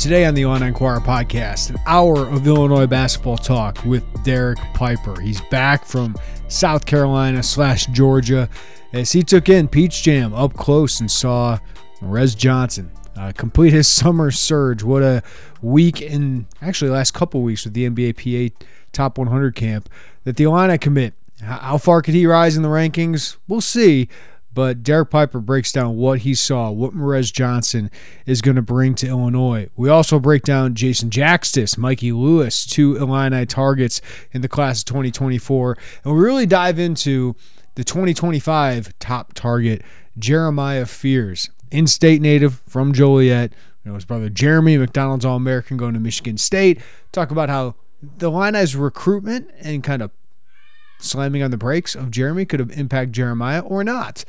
Today on the Illini Inquirer podcast, an hour of Illinois basketball talk with Derek Piper. He's back from South Carolina slash Georgia as he took in Peach Jam up close and saw Morez Johnson uh, complete his summer surge. What a week and actually last couple weeks with the NBA PA Top 100 camp that the Illini commit. How far could he rise in the rankings? We'll see. But Derek Piper breaks down what he saw, what Morez Johnson is going to bring to Illinois. We also break down Jason Jakstys, Mikey Lewis, two Illini targets in the class of 2024. And we really dive into the 2025 top target, Jeremiah Fears, in state native from Joliet. You know, his brother Jeremy, McDonald's All American, going to Michigan State. Talk about how the Illini's recruitment and kind of slamming on the brakes of Jeremy could have impacted Jeremiah or not.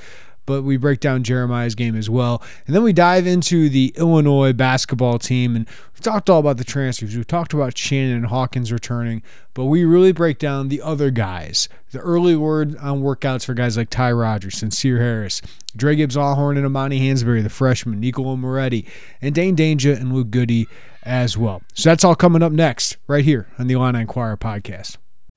But we break down Jeremiah's game as well. And then we dive into the Illinois basketball team. And we've talked all about the transfers. We've talked about Shannon and Hawkins returning. But we really break down the other guys. The early word on workouts for guys like Ty Rodgers, Sencire Harris, Dre Gibbs Lawhorn and Amani Hansberry, the freshman, Nicolo Moretti, and Dain Dainja and Luke Goody as well. So that's all coming up next, right here on the Illini Inquirer podcast.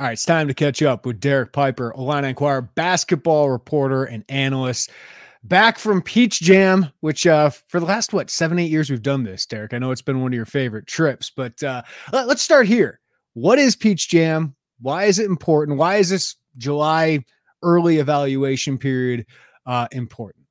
All right, it's time to catch up with Derek Piper, Illini Inquirer basketball reporter and analyst. Back from Peach Jam, which uh, for the last, what, seven, eight years we've done this, Derek. I know it's been one of your favorite trips, but uh, let, let's start here. What is Peach Jam? Why is it important? Why is this July early evaluation period uh, important?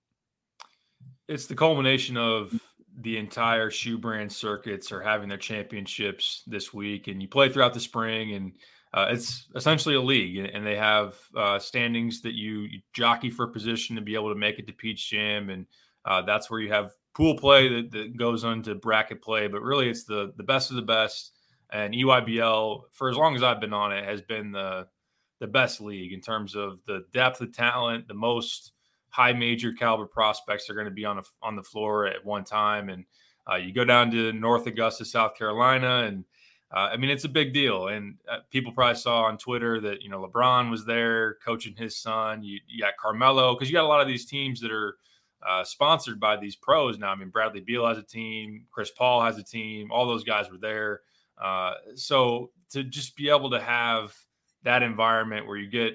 It's the culmination of the entire shoe brand circuits are having their championships this week, and you play throughout the spring and – uh, it's essentially a league, and they have uh, standings that you, you, jockey for position to be able to make it to Peach Jam, and uh, that's where you have pool play that, that goes into bracket play. But really, it's the the best of the best, and EYBL for as long as I've been on it has been the the best league in terms of the depth of talent, the most high major caliber prospects are going to be on a, on the floor at one time, and uh, you go down to North Augusta, South Carolina, and uh, I mean, it's a big deal, and uh, people probably saw on Twitter that you know LeBron was there coaching his son. You, you got Carmelo because you got a lot of these teams that are uh, sponsored by these pros now. I mean, Bradley Beal has a team, Chris Paul has a team, all those guys were there. Uh, so to just be able to have that environment where you get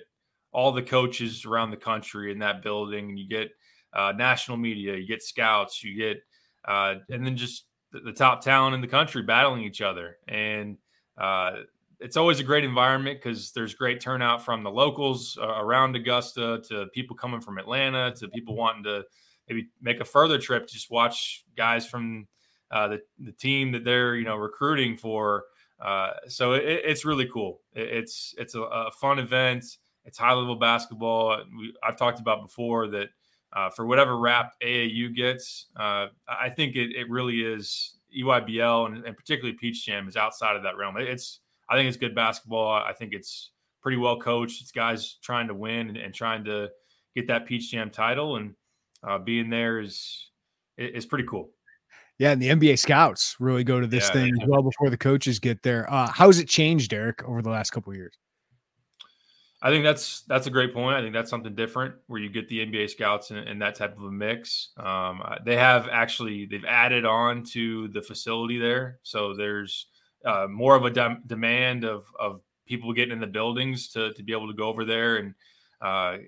all the coaches around the country in that building, and you get uh, national media, you get scouts, you get, uh, and then just the, the, top talent in the country battling each other. And uh, it's always a great environment because there's great turnout from the locals uh, around Augusta to people coming from Atlanta to people wanting to maybe make a further trip, to just watch guys from uh, the, the team that they're, you know, recruiting for. Uh, so it, it's really cool. It, it's, it's a, a fun event. It's high level basketball. We, I've talked about before that uh, for whatever rap AAU gets, uh, I think it, it really is EYBL and, and, particularly Peach Jam is outside of that realm. It's I think it's good basketball. I think it's pretty well coached. It's guys trying to win and, and trying to get that Peach Jam title, and uh, being there is is pretty cool. Yeah, and the NBA scouts really go to this yeah, thing as well before the coaches get there. Uh, how has it changed, Derek, over the last couple years? I think that's that's a great point. I think that's something different where you get the NBA scouts and, in that type of a mix. Um, they have actually they've added on to the facility there, so there's uh, more of a de- demand of of people getting in the buildings to to be able to go over there and uh,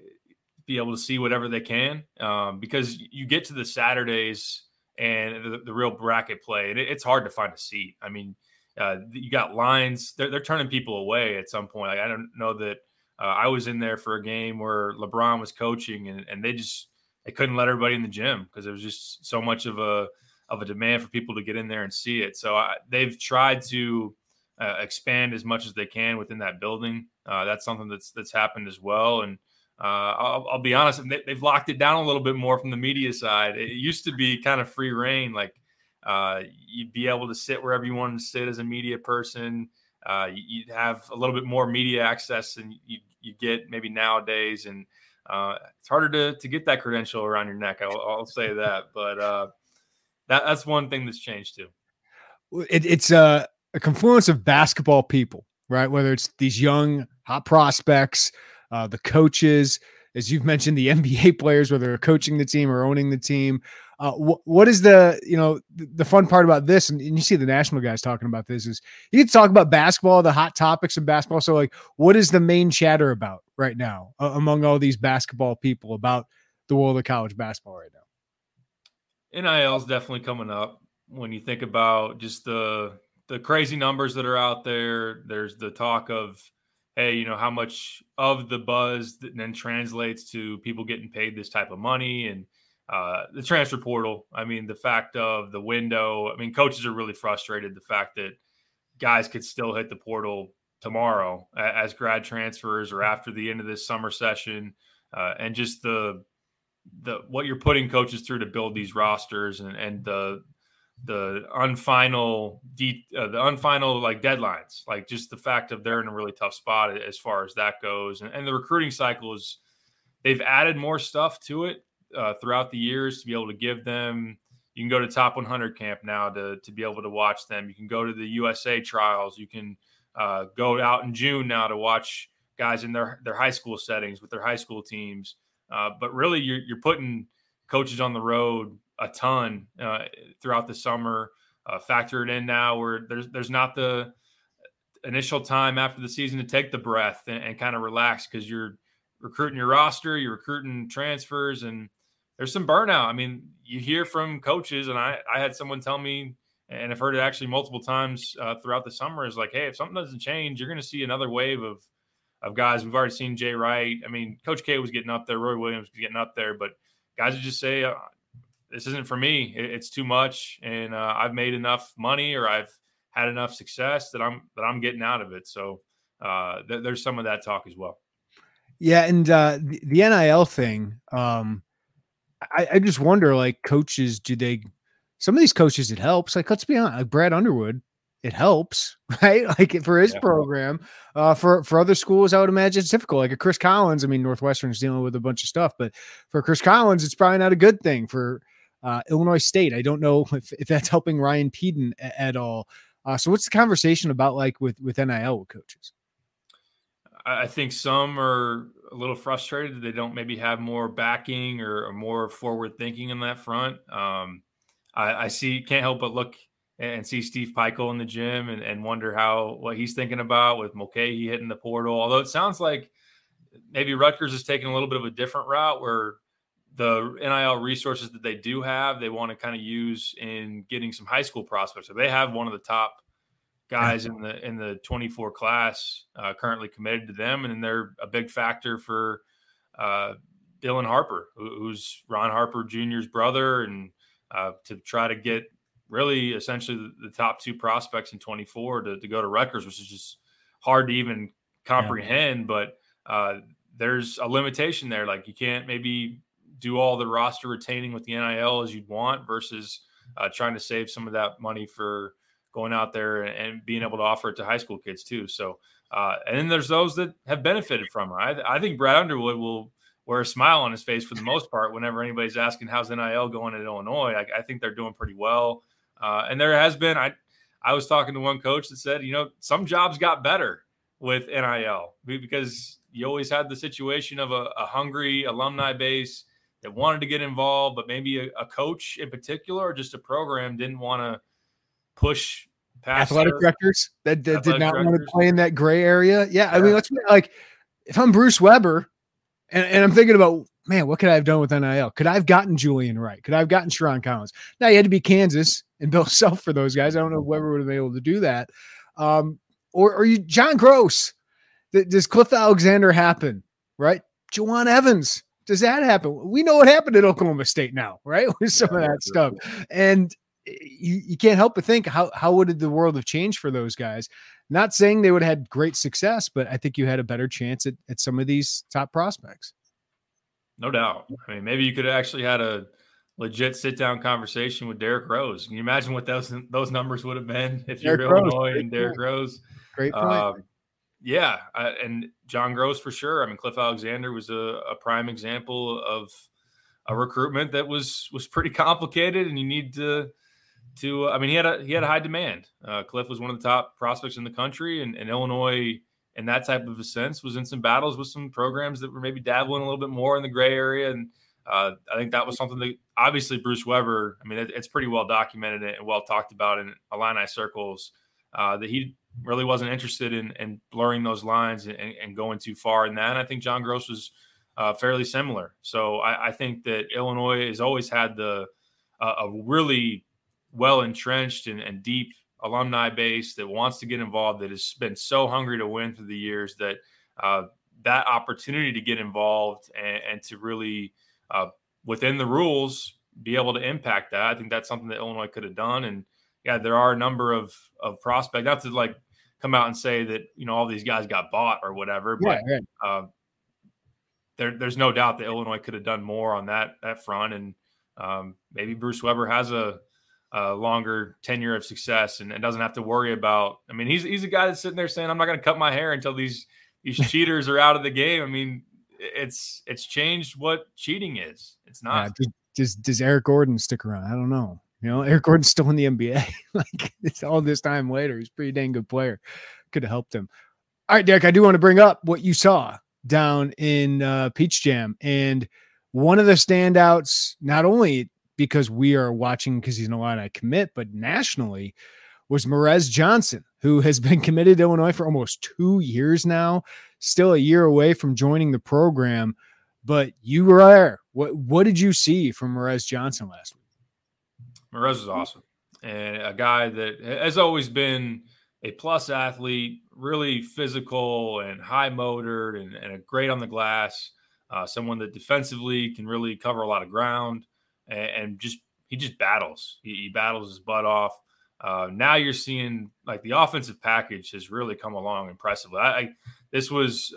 be able to see whatever they can um, because you get to the Saturdays and the, the real bracket play and it, it's hard to find a seat. I mean, uh, you got lines; they're, they're turning people away at some point. Like, I don't know that uh, I was in there for a game where LeBron was coaching, and, and they just they couldn't let everybody in the gym because there was just so much of a of a demand for people to get in there and see it. So I, they've tried to uh, expand as much as they can within that building. Uh, that's something that's that's happened as well. And uh, I'll, I'll, be honest, they, have locked it down a little bit more from the media side. It used to be kind of free reign, like uh, you'd be able to sit wherever you wanted to sit as a media person uh, you'd have a little bit more media access than you, you get maybe nowadays. And uh, it's harder to, to get that credential around your neck. I'll, I'll say that. But uh, that, that's one thing that's changed too. It, it's a, a, confluence of basketball people, right? Whether it's these young, hot prospects, uh, the coaches, as you've mentioned, the NBA players, whether they're coaching the team or owning the team. Uh, wh- what is the you know the, the fun part about this? And, and, you see the national guys talking about this is you can talk about basketball, the hot topics of basketball. So like, what is the main chatter about right now uh, among all these basketball people about the world of college basketball right now? NIL is definitely coming up when you think about just the the crazy numbers that are out there. There's the talk of hey, you know, how much of the buzz then translates to people getting paid this type of money and uh, the transfer portal. I mean, the fact of the window. I mean, coaches are really frustrated. The fact that guys could still hit the portal tomorrow as grad transfers or after the end of this summer session, uh, and just the the what you're putting coaches through to build these rosters and and the the unfinal de- uh, the unfinal like deadlines like just the fact of they're in a really tough spot as far as that goes and, and the recruiting cycle is they've added more stuff to it uh, throughout the years to be able to give them you can go to top 100 camp now to, to be able to watch them. You can go to the usa trials. You can uh, go out in june now to watch guys in their, their high school settings with their high school teams. Uh, but really you're, you're putting coaches on the road a ton uh, throughout the summer. Uh, factor it in now where there's there's not the initial time after the season to take the breath and, and kind of relax because you're recruiting your roster, you're recruiting transfers, and there's some burnout. I mean, you hear from coaches, and I I had someone tell me, and I've heard it actually multiple times uh, throughout the summer, is like, hey, if something doesn't change, you're going to see another wave of of guys. We've already seen Jay Wright. I mean, Coach K was getting up there, Roy Williams was getting up there, but guys would just say, uh, this isn't for me. it's too much, and uh, I've made enough money or I've had enough success that I'm that I'm getting out of it. So uh, th- there's some of that talk as well. Yeah, and uh, the, the NIL thing, um, I, I just wonder, like coaches, do they? Some of these coaches, it helps. Like, let's be honest, like Brad Underwood, it helps, right? Like for his yeah. program. Uh, for for other schools, I would imagine it's difficult. Like a Chris Collins, I mean, Northwestern's dealing with a bunch of stuff, but for Chris Collins, it's probably not a good thing. For uh, Illinois State. I don't know if, if that's helping Ryan Pedon a, at all. Uh, so what's the conversation about like with with NIL with coaches? I think some are a little frustrated that they don't maybe have more backing or, or more forward thinking in that front. Um, I, I, see, can't help but look and see Steve Pikiell in the gym and, and wonder how what he's thinking about with Mulcahy hitting the portal. Although it sounds like maybe Rutgers is taking a little bit of a different route where the NIL resources that they do have, they want to kind of use in getting some high school prospects. So they have one of the top guys in the in the 24 class uh, currently committed to them, and they're a big factor for uh, Dylan Harper, who's Ron Harper Jr.'s brother, and uh, to try to get really essentially the, the, top two prospects in 24 to, to go to Rutgers, which is just hard to even comprehend. Yeah. But uh, there's a limitation there. Like you can't maybe do all the roster retaining with the NIL as you'd want versus uh, trying to save some of that money for going out there and being able to offer it to high school kids too. So, uh, and then there's those that have benefited from it. I, I, think Brad Underwood will wear a smile on his face for the most part whenever anybody's asking how's NIL going in Illinois. I, I think they're doing pretty well. Uh, and there has been, I, I was talking to one coach that said, you know, some jobs got better with NIL because you always had the situation of a, a hungry alumni base that wanted to get involved, but maybe a, a coach in particular or just a program didn't want to push past athletic directors that, that did not directors. want to play in that gray area. Yeah, yeah. I mean, let's be like, if I'm Bruce Weber, and, and, I'm thinking about, man, what could I have done with NIL? Could I have gotten Julian Wright? Could I have gotten Sherron Collins? Now you had to be Kansas and Bill Self for those guys. I don't know if Weber would have been able to do that. Um, or, or you, John Groce. Does Cliff Alexander happen? Right? Jawun Evans. Does that happen? We know what happened at Oklahoma State now, right? With some yeah, of that stuff. And you, you can't help but think how how would the world have changed for those guys? Not saying they would have had great success, but I think you had a better chance at, at some of these top prospects. No doubt. I mean, maybe you could have actually had a legit sit down conversation with Derrick Rose. Can you imagine what those those numbers would have been if you're Rose, Illinois and Derrick Rose? Great point. Um, yeah, I, and John Groce for sure. I mean, Cliff Alexander was a, a prime example of a recruitment that was was pretty complicated, and you need to to. I mean, he had a he had a high demand. Uh, Cliff was one of the top prospects in the country, and, and Illinois, in that type of a sense, was in some battles with some programs that were maybe dabbling a little bit more in the gray area. And uh, I think that was something that obviously Bruce Weber. I mean, it, it's pretty well documented and well talked about in Illini circles uh, that he really wasn't interested in, in blurring those lines and, and, going too far in that. And I think John Groce was uh, fairly similar. So I, I, think that Illinois has always had the uh, a really well entrenched and, and, deep alumni base that wants to get involved that has been so hungry to win through the years that uh, that opportunity to get involved and, and to really uh, within the rules be able to impact that. I think that's something that illinois could have done. And yeah there are a number of of prospects not to like come out and say that you know all these guys got bought or whatever but yeah, uh, there, there's no doubt that illinois could have done more on that that front. And um, maybe bruce weber has a a longer tenure of success and, and, doesn't have to worry about. I mean, he's he's a guy that's sitting there saying, "I'm not going to cut my hair until these these cheaters are out of the game." I mean, it's it's changed what cheating is. It's not. Yeah, does, does, Eric Gordon stick around? I don't know. You know, Eric Gordon's still in the NBA. like it's all this time later. He's pretty dang good player. Could have helped him. All right, Derek. I do want to bring up what you saw down in uh, Peach Jam and one of the standouts, not only because we are watching because he's an Illini commit, but nationally was Morez Johnson, who has been committed to Illinois for almost two years now, still a year away from joining the program. But you were there. What what did you see from Morez Johnson last week? Morez is awesome. And a guy that has always been a plus athlete, really physical and high motored and, and a great on the glass. Uh, someone that defensively can really cover a lot of ground and, just he just battles. He, he, battles his butt off. Uh, now you're seeing like the offensive package has really come along impressively. I, I this was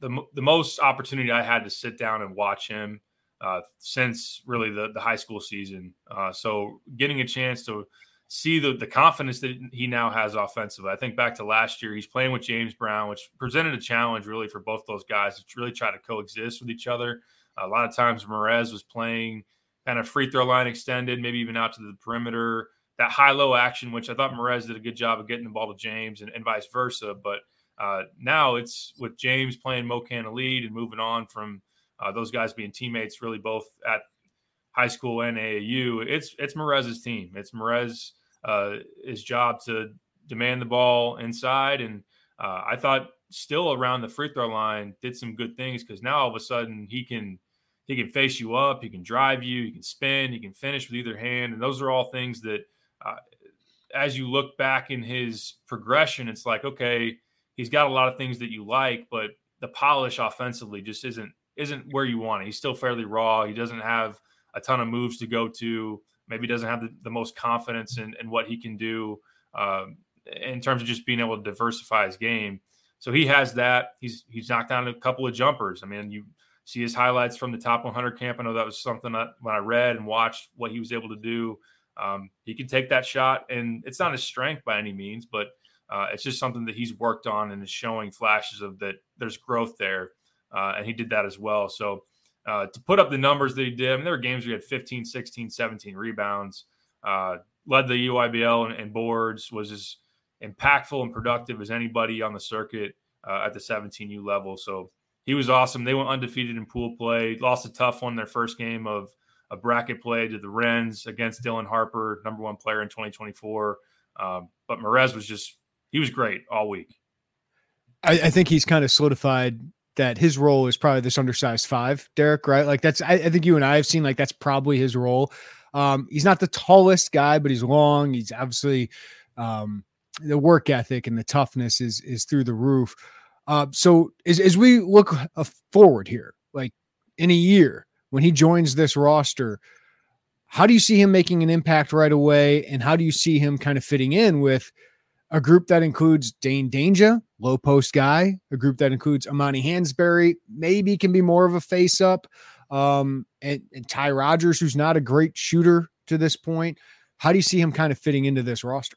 the the most opportunity I had to sit down and watch him uh, since really the the high school season. Uh, so getting a chance to see the the confidence that he now has offensively. I think back to last year, he's playing with James Brown, which presented a challenge really for both those guys to really try to coexist with each other. A lot of times, Morez was playing kind of free throw line extended, maybe even out to the perimeter. That high low action, which I thought Morez did a good job of getting the ball to James and, and vice versa. But uh, now it's with James playing MoKan Elite and moving on from uh, those guys being teammates, really both at high school and AAU. It's it's Morez's team. It's Morez uh, his job to demand the ball inside, and uh, I thought still around the free throw line did some good things because now all of a sudden he can he can face you up, he can drive you, he can spin, he can finish with either hand, and those are all things that. Uh, as you look back in his progression, it's like, okay, he's got a lot of things that you like, but the polish offensively just isn't isn't where you want it. He's still fairly raw. He doesn't have a ton of moves to go to. Maybe doesn't have the, the most confidence in, in what he can do um, in terms of just being able to diversify his game. So he has that. He's he's knocked down a couple of jumpers. I mean, you see his highlights from the top 100 camp. I know that was something that when I read and watched what he was able to do. Um, he can take that shot, and it's not his strength by any means, but uh, it's just something that he's worked on and is showing flashes of that there's growth there. Uh, and he did that as well. So uh, to put up the numbers that he did, I mean, there were games where he had 15, 16, 17 rebounds, uh, led the EYBL and, and, boards, was as impactful and productive as anybody on the circuit uh, at the 17U level. So he was awesome. They went undefeated in pool play, lost a tough one their first game of a bracket play to the Rens against Dylan Harper, number one player in 2024. Um, but Morez was just he was great all week. I, I think he's kind of solidified that his role is probably this undersized five, Derek, right? Like that's I, I, think you and I have seen like that's probably his role. Um, he's not the tallest guy, but he's long. He's obviously um, the work ethic and the toughness is is through the roof. Uh, so as, as we look uh, forward here, like in a year when he joins this roster, how do you see him making an impact right away? And how do you see him kind of fitting in with a group that includes Dain Dainja, low post guy, a group that includes Amani Hansberry, maybe can be more of a face up, um, and, and Ty Rodgers, who's not a great shooter to this point. How do you see him kind of fitting into this roster?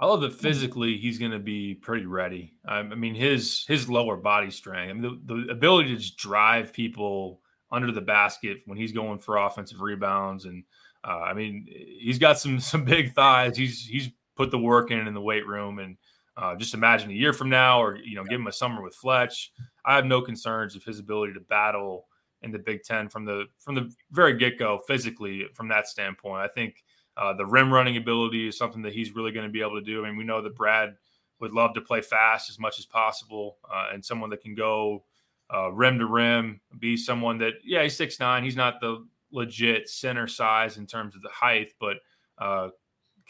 I love that physically he's going to be pretty ready. I mean, his his lower body strength, I mean, the, the ability to just drive people under the basket when he's going for offensive rebounds, and uh, I mean, he's got some some big thighs. He's he's put the work in in the weight room and uh, just imagine a year from now or you know give him a summer with fletch i have no concerns of his ability to battle in the big ten from the from the very get-go physically from that standpoint i think uh, the rim running ability is something that he's really going to be able to do i mean we know that brad would love to play fast as much as possible uh, and someone that can go uh, rim to rim be someone that yeah he's six nine he's not the legit center size in terms of the height but uh,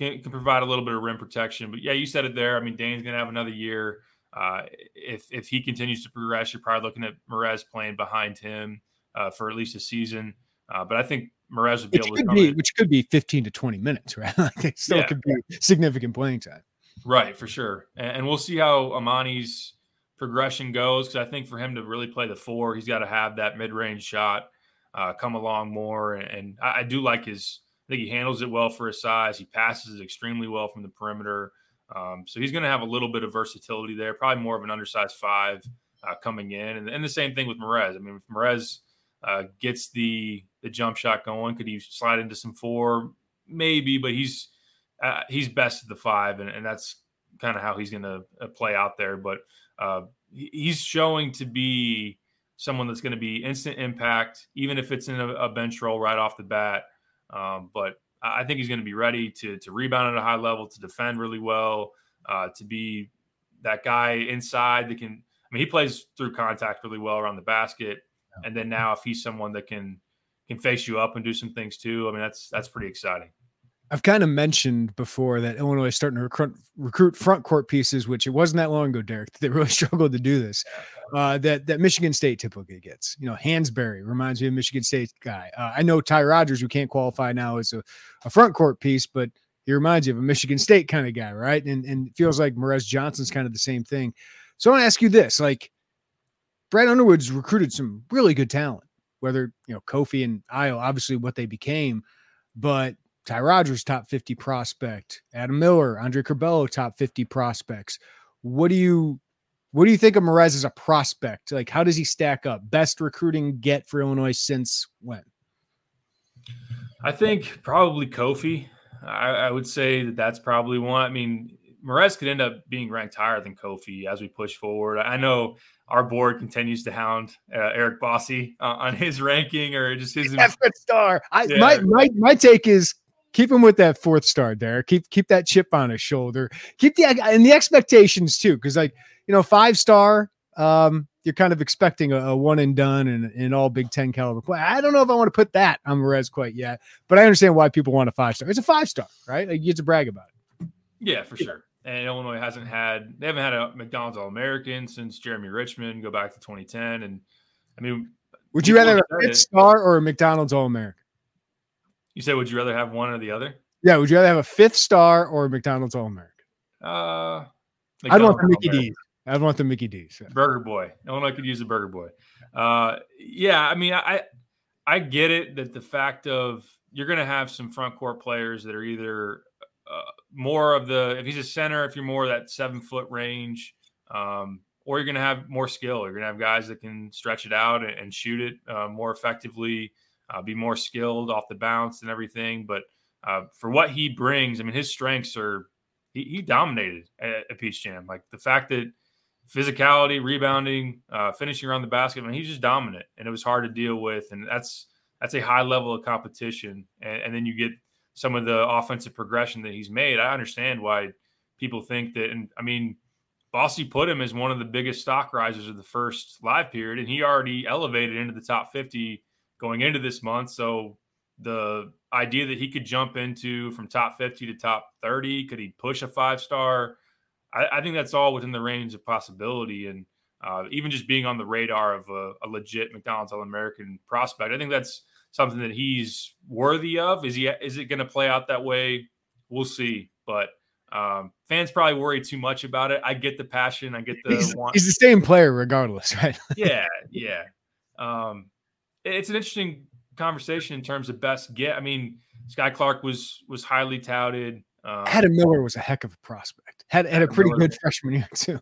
can, can provide a little bit of rim protection. But yeah, you said it there. I mean, Dain's going to have another year. Uh, if if he continues to progress, you're probably looking at Morez playing behind him uh, for at least a season. But I think Morez would be which able to be, which could be 15 to 20 minutes, right? like it still yeah. could be significant playing time. Right, for sure. And, and we'll see how Amani's progression goes because I think for him to really play the four, he's got to have that mid range shot uh, come along more. And, and I, I do like his I think he handles it well for his size. He passes extremely well from the perimeter. Um, so he's going to have a little bit of versatility there, probably more of an undersized five uh, coming in. And, and, the same thing with Morez. I mean, if Morez uh, gets the the jump shot going, could he slide into some four? Maybe, but he's uh, he's best at the five, and, and that's kind of how he's going to uh, play out there. But uh, he's showing to be someone that's going to be instant impact, even if it's in a, a bench role right off the bat. Um, but I think he's going to be ready to to rebound at a high level, to defend really well, uh, to be that guy inside that can. I mean, he plays through contact really well around the basket, and then now if he's someone that can can face you up and do some things too, I mean, that's that's pretty exciting. I've kind of mentioned before that Illinois is starting to recruit, recruit front court pieces, which it wasn't that long ago, Derek. They really struggled to do this. Uh, that that Michigan State typically gets. You know, Hansberry reminds me of Michigan State guy. Uh, I know Ty Rodgers, who can't qualify now as a, a front court piece, but he reminds you of a Michigan State kind of guy, right? And and it feels like Morez Johnson's kind of the same thing. So I want to ask you this: like, Brad Underwood's recruited some really good talent. Whether you know Kofi and Ayo, obviously what they became, but Ty Rodgers, top 50 prospect. Adam Miller, Andre Curbelo, top 50 prospects. What do you what do you think of Morez as a prospect? Like, how does he stack up? Best recruiting get for Illinois since when? I think probably Kofi. I, I would say that that's probably one. I mean, Morez could end up being ranked higher than Kofi as we push forward. I know our board continues to hound uh, Eric Bossi uh, on his ranking or just his F star. I, yeah. my, my my take is keep him with that fourth star there. Keep keep that chip on his shoulder. Keep the and the expectations too, because like you know five star. Um, you're kind of expecting a, a one and done and an all Big Ten caliber. Play. I don't know if I want to put that on Morez quite yet, but I understand why people want a five star. It's a five star, right? Like you get to brag about it. Yeah, for sure. And Illinois hasn't had they haven't had a McDonald's All American since Jereme Richmond. Go back to 2010, and I mean, would you rather a fifth star or a McDonald's All American? You said, would you rather have one or the other? Yeah, would you rather have a fifth star or a McDonald's All American? Uh, I'd want the Mickey D's. I'd want the Mickey D's. Burger Boy. Illinois could use a Burger Boy. Uh, yeah, I mean, I I get it that the fact of you're going to have some front court players that are either uh, more of the if he's a center, if you're more that seven foot range, um, or you're going to have more skill. You're going to have guys that can stretch it out and, and shoot it uh, more effectively, uh, be more skilled off the bounce and everything. But uh, for what he brings, I mean, his strengths are he, he dominated at, at, Peach Jam. Like the fact that physicality, rebounding, uh, finishing around the basket, I mean, he's just dominant, and it was hard to deal with. And that's that's a high level of competition. And, and then you get some of the offensive progression that he's made. I understand why people think that. And I mean, Bossi put him as one of the biggest stock risers of the first live period, and he already elevated into the top 50 going into this month. So the idea that he could jump into from top 50 to top 30, could he push a five star? I, I think that's all within the range of possibility. And uh, even just being on the radar of a, a legit McDonald's All American prospect, I think that's something that he's worthy of. Is he? Is it going to play out that way? We'll see. But um, fans probably worry too much about it. I get the passion. I get the he's, want. He's the same player regardless, right? yeah, yeah. Um, it's an interesting conversation in terms of best get. I mean, Skyy Clark was was highly touted. Um, Adam Miller was a heck of a prospect. Had had a pretty Miller, good freshman year too.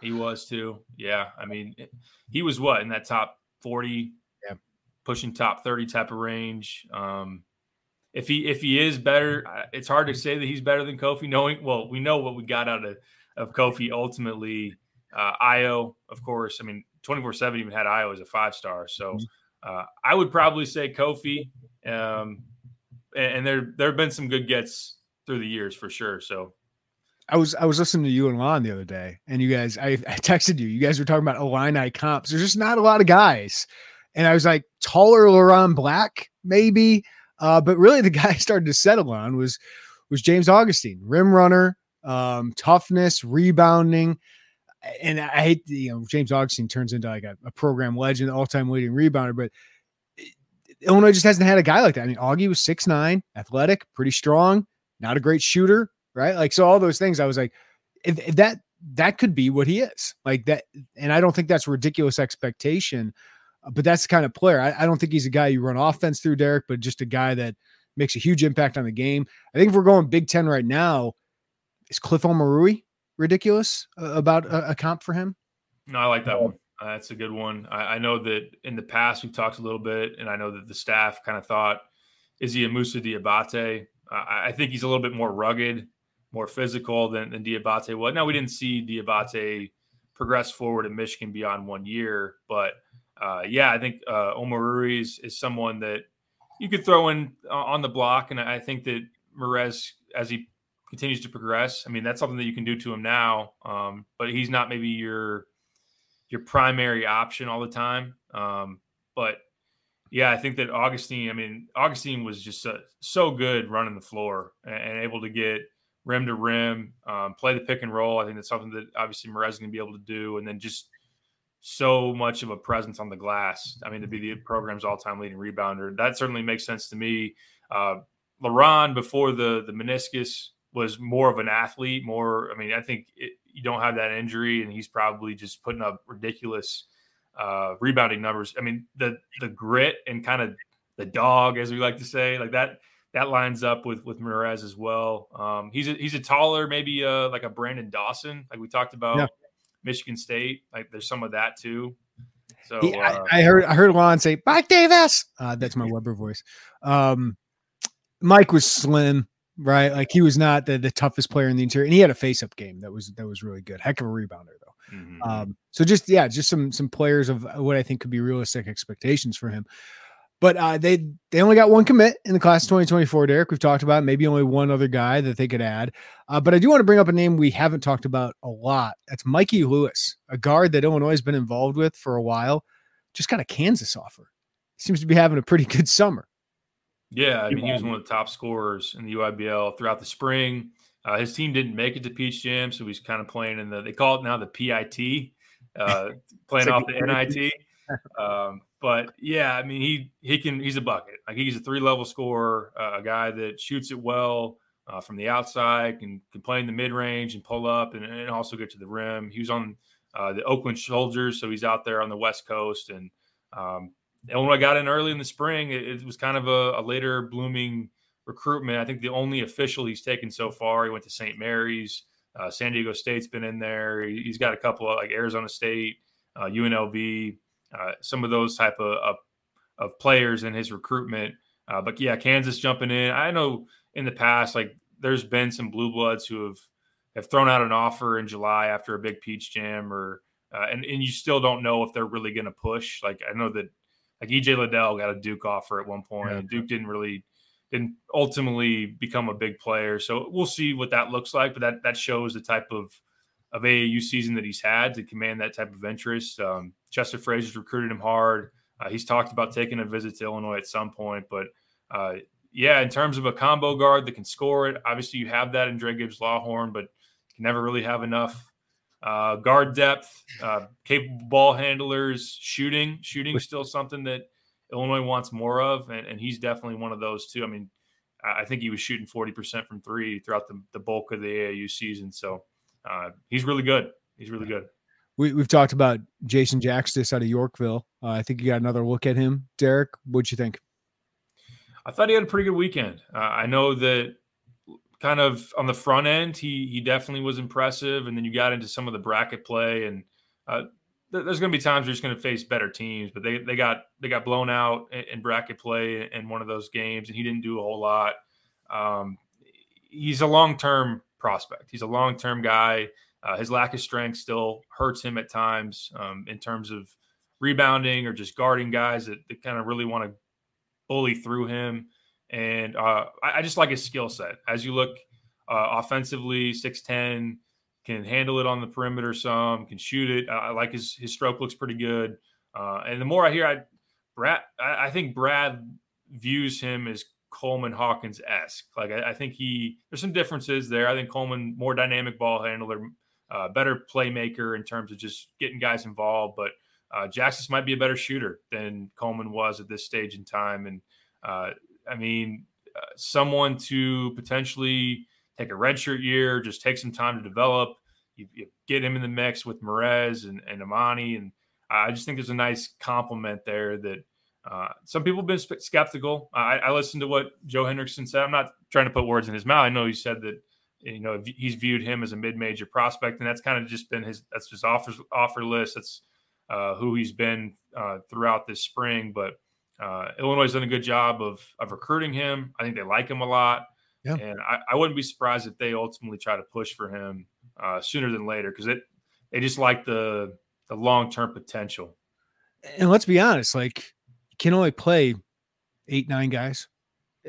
He was too. Yeah, I mean, he was what in that top forty pushing top 30 type of range. Um, if he if he is better, it's hard to say that he's better than Kofi. Knowing well, we know what we got out of of Kofi ultimately. Uh, Ayo, of course. I mean, twenty four seven even had Ayo as a five star. So mm-hmm. uh, I would probably say Kofi. Um, and, and there there have been some good gets through the years for sure. So I was I was listening to you and Lon the other day, and you guys I, I texted you. You guys were talking about Illini comps. There's just not a lot of guys and I was like, taller LeRon Black, maybe. Uh, but really, the guy I started to settle on was was James Augustine, rim runner, um, toughness, rebounding. And I hate, you know, James Augustine turns into like a, a program legend, all time leading rebounder, but Illinois just hasn't had a guy like that. I mean, Augie was six nine, athletic, pretty strong, not a great shooter, right? Like, so all those things, I was like, if, if that that could be what he is, like that, and I don't think that's ridiculous expectation but that's the kind of player. I, I, don't think he's a guy you run offense through, Derek, but just a guy that makes a huge impact on the game. I think if we're going Big Ten right now, is Cliff Omoruyi ridiculous uh, about a, a, comp for him? No, I like that one. Uh, that's a good one. I, I, know that in the past we've talked a little bit, and I know that the staff kind of thought, is he a Moussa Diabate? Uh, I think he's a little bit more rugged, more physical than, than Diabate was. Now, we didn't see Diabate progress forward in Michigan beyond one year, but – uh, yeah, I think uh, Omoruyi is, is someone that you could throw in uh, on the block, and I think that Morez, as he continues to progress, I mean that's something that you can do to him now. Um, but he's not maybe your your primary option all the time. Um, but yeah, I think that Augustine. I mean, Augustine was just uh, so good running the floor and, and, able to get rim to rim, um, play the pick and roll. I think that's something that obviously Morez is going to be able to do, and then just so much of a presence on the glass. I mean, to be the program's all-time leading rebounder, that certainly makes sense to me. Uh, LeRon before the the meniscus was more of an athlete. More, I mean, I think it, you don't have that injury, and he's probably just putting up ridiculous uh, rebounding numbers. I mean, the the grit and kind of the dog, as we like to say, like that that lines up with with Morez as well. Um, he's a, he's a taller, maybe uh, like a Branden Dawson, like we talked about. Yeah Michigan State. Like there's some of that too. So yeah, uh, I, I, heard I heard Lon say Mike Davis. Uh, that's my Weber voice. Um, Mike was slim, right? Like he was not the, the toughest player in the interior, and he had a face up game that was that was really good. Heck of a rebounder though. Mm-hmm. Um, so just yeah, just some some players of what I think could be realistic expectations for him. But uh, they they only got one commit in the class of 2024, Derek. We've talked about maybe only one other guy that they could add. Uh, but I do want to bring up a name we haven't talked about a lot. That's Mikey Lewis, a guard that Illinois has been involved with for a while. Just got a Kansas offer. Seems to be having a pretty good summer. Yeah, I mean, he was one of the top scorers in the EYBL throughout the spring. Uh, his team didn't make it to Peach Jam, so he's kind of playing in the, they call it now the PIT, uh, playing off the NIT. Um, but yeah, I mean, he he can he's a bucket. Like he's a three level scorer, uh, a guy that shoots it well uh, from the outside, can can play in the mid range and pull up, and, and, also get to the rim. He was on uh, the Oakland Soldiers, so he's out there on the West Coast, and um, Illinois got in early in the spring. It, it was kind of a, a, later blooming recruitment. I think the only official he's taken so far. He went to St. Mary's. Uh, San Diego State's been in there. He, has got a couple of like Arizona State, UNLV. Uh, some of those type of, of, of players in his recruitment. Uh, but yeah, Kansas jumping in. I know in the past, like there's been some blue bloods who have have thrown out an offer in July after a big peach jam, or uh, and and you still don't know if they're really going to push. Like I know that like EJ Liddell got a Duke offer at one point, yeah. and Duke didn't really didn't ultimately become a big player. So we'll see what that looks like. But that that shows the type of of AAU season that he's had to command that type of interest. Um, Chester Frazier's recruited him hard. Uh, he's talked about taking a visit to Illinois at some point, but uh, yeah, in terms of a combo guard that can score it, obviously you have that in Dre Gibbs Lawhorn, but you can never really have enough uh, guard depth, uh, capable ball handlers, shooting. Shooting is still something that Illinois wants more of, and, and he's definitely one of those too. I mean, I think he was shooting 40% from three throughout the, the bulk of the AAU season. So uh, he's really good. He's really good. We, have talked about Jason Jakstys out of Yorkville. Uh, I think you got another look at him. Derek, what'd you think? I thought he had a pretty good weekend. Uh, I know that kind of on the front end, he he definitely was impressive, and then you got into some of the bracket play, and uh, th- there's going to be times you're just going to face better teams, but they they got they got blown out in, in, bracket play in one of those games, and he didn't do a whole lot. Um, he's a long term prospect. He's a long term guy. Uh, his lack of strength still hurts him at times um, in terms of rebounding or just guarding guys that, that kind of really want to bully through him. And uh, I, I, just like his skill set. As you look uh, offensively, 6'10, can handle it on the perimeter some, can shoot it. I like his his stroke looks pretty good. Uh, and the more I hear, I Brad, I, I think Brad views him as Coleman Hawkins esque. Like I, I, think he there's some differences there. I think Coleman more dynamic ball handler, uh, better playmaker in terms of just getting guys involved. But uh, might be a better shooter than Coleman was at this stage in time. And uh, I mean, uh, someone to potentially take a redshirt year, just take some time to develop. You, you get him in the mix with Morez and, and Amani, and I just think there's a nice compliment there that uh, some people have been skeptical. I, I, listened to what Joe Henricksen said. I'm not trying to put words in his mouth. I know he said that you know he's viewed him as a mid-major prospect, and that's kind of just been his that's his offer offer list. That's uh, who he's been uh, throughout this spring. But uh, Illinois has done a good job of of recruiting him. I think they like him a lot, yeah. and I, I, wouldn't be surprised if they ultimately try to push for him uh, sooner than later because it they just like the the long term potential. And let's be honest, like you can only play eight, nine guys.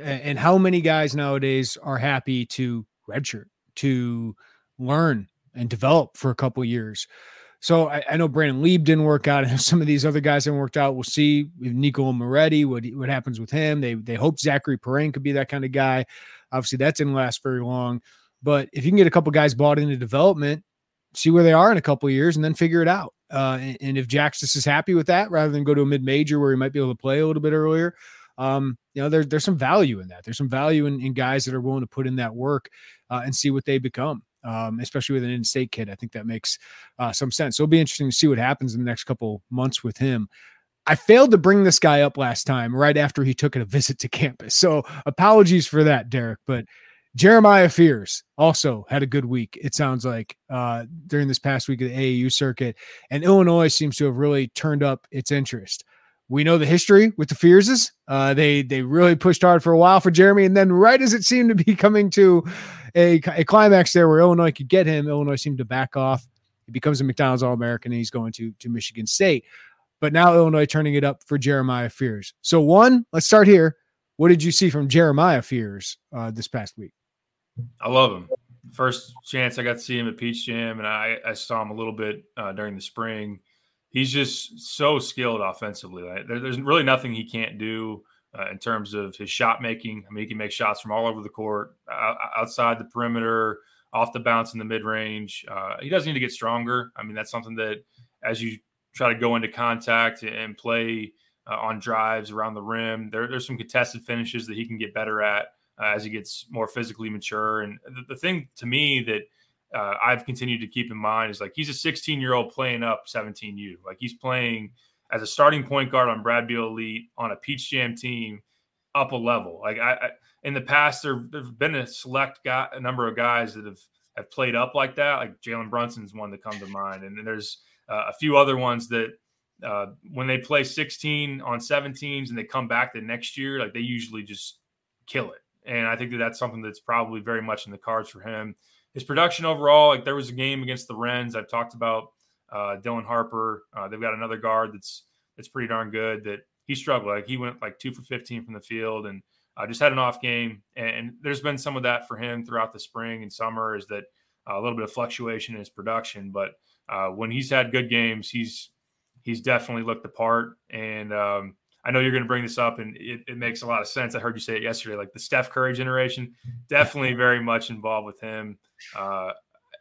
And how many guys nowadays are happy to redshirt, to learn and develop for a couple years? So I, I, know Brandon Lieb didn't work out, and some of these other guys haven't worked out. We'll see with Nico Moretti what what happens with him. They they hope Zacharie Perrin could be that kind of guy. Obviously, that didn't last very long. But if you can get a couple guys bought into development, see where they are in a couple years, and then figure it out. Uh, and, and, if Jakstys is happy with that, rather than go to a mid major where he might be able to play a little bit earlier, um, you know, there, there's some value in that. There's some value in, in guys that are willing to put in that work uh, and see what they become. Um, especially with an in-state kid, I think that makes uh, some sense. So it'll be interesting to see what happens in the next couple months with him. I failed to bring this guy up last time, right after he took a visit to campus. So apologies for that, Derek. But Jeremiah Fears also had a good week, it sounds like, uh, during this past week of the AAU circuit. And Illinois seems to have really turned up its interest. We know the history with the Fearses. Uh, they they really pushed hard for a while for Jeremy, and then right as it seemed to be coming to a, a climax there where Illinois could get him, Illinois seemed to back off. He becomes a McDonald's All American, and he's going to to Michigan State. But now Illinois turning it up for Jeremiah Fears. So one, let's start here. What did you see from Jeremiah Fears uh, this past week? I love him. First chance I got to see him at Peach Jam, and I, I saw him a little bit uh, during the spring he's just so skilled offensively. There, there's really nothing he can't do uh, in terms of his shot making. I mean, he can make shots from all over the court, uh, outside the perimeter, off the bounce in the mid range. Uh, he doesn't need to get stronger. I mean, that's something that as you try to go into contact and play uh, on drives around the rim, there, there's some contested finishes that he can get better at uh, as he gets more physically mature. And the, the thing to me that uh, I've continued to keep in mind is like he's a 16 year old playing up 17U. Like he's playing as a starting point guard on Brad Beal Elite on a Peach Jam team up a level. Like I, I in the past, there, have been a select guy, a number of guys that have have played up like that. Like Jalen Brunson's one that come to mind, and there's uh, a few other ones that uh, when they play 16 on 17s and they come back the next year, like they usually just kill it. And I think that that's something that's probably very much in the cards for him his production overall, like there was a game against the Rens. I've talked about uh, Dylan Harper. Uh, they've got another guard that's that's pretty darn good. That he struggled. Like he went like two for fifteen from the field and uh, just had an off game. And, and, there's been some of that for him throughout the spring and summer. Is that uh, a little bit of fluctuation in his production? But uh, when he's had good games, he's he's definitely looked the part. And um, I know you're going to bring this up, and it, it, makes a lot of sense. I heard you say it yesterday, like the Steph Curry generation, definitely very much involved with him. Uh,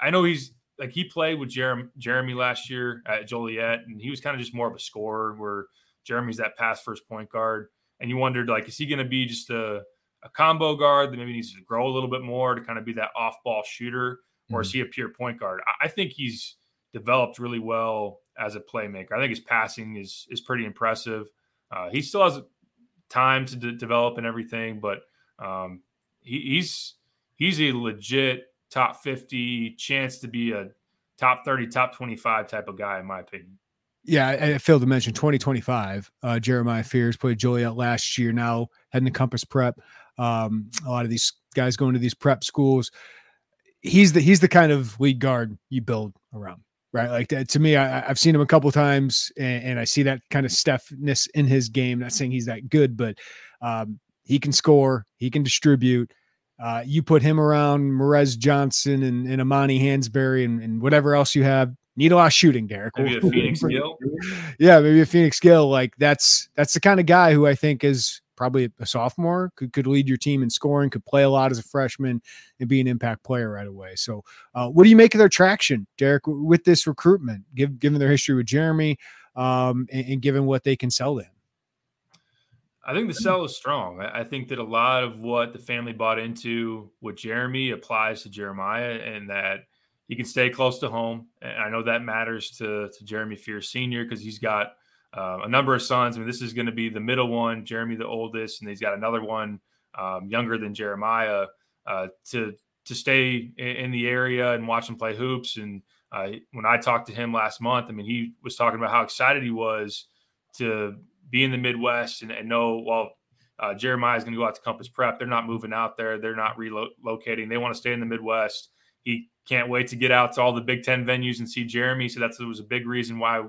I know he's like he played with Jeremy, Jeremy last year at Joliet, and he was kind of just more of a scorer, where Jeremy's that pass first point guard. And you wondered, like, is he going to be just a, a combo guard that maybe needs to grow a little bit more to kind of be that off ball shooter, or mm-hmm. is he a pure point guard? I, I think he's developed really well as a playmaker. I think his passing is is pretty impressive. Uh, he still has time to de- develop and everything, but um, he, he's he's a legit top 50 chance to be a top 30, top 25 type of guy, in my opinion. Yeah, I, I failed to mention 2025. Uh, Jeremiah Fears played Joliet last year. Now heading to Compass Prep. Um, a lot of these guys going to these prep schools. He's the he's the kind of lead guard you build around right? Like that to me, I, have seen him a couple times, and, and, I see that kind of Steph'ness in his game. Not saying he's that good, but um, he can score, he can distribute. Uh, you put him around Morez Johnson and, and Amani Hansberry and, and, whatever else you have. Need a lot of shooting, Derek. Maybe a Phoenix Gill. Yeah, maybe a Phoenix Gill. Like that's that's the kind of guy who I think is probably a sophomore, could, could lead your team in scoring, could play a lot as a freshman and be an impact player right away. So, uh, what do you make of their traction, Derek, with this recruitment, give, given their history with Jeremy um, and, and, given what they can sell to him? I think the sell is strong. I think that a lot of what the family bought into with Jeremy applies to Jeremiah and that he can stay close to home. And I know that matters to, to Jeremy Fears Sr. because he's got uh, a number of sons. I mean, this is going to be the middle one, Jeremy, the oldest, and he's got another one um, younger than Jeremiah uh, to to stay in, in, the area and watch him play hoops. And uh, when I talked to him last month, I mean, he was talking about how excited he was to be in the Midwest and, and know, well, uh, Jeremiah is going to go out to Compass Prep. They're not moving out there. They're not relocating. They want to stay in the Midwest. He can't wait to get out to all the Big Ten venues and see Jeremy. So that was a big reason why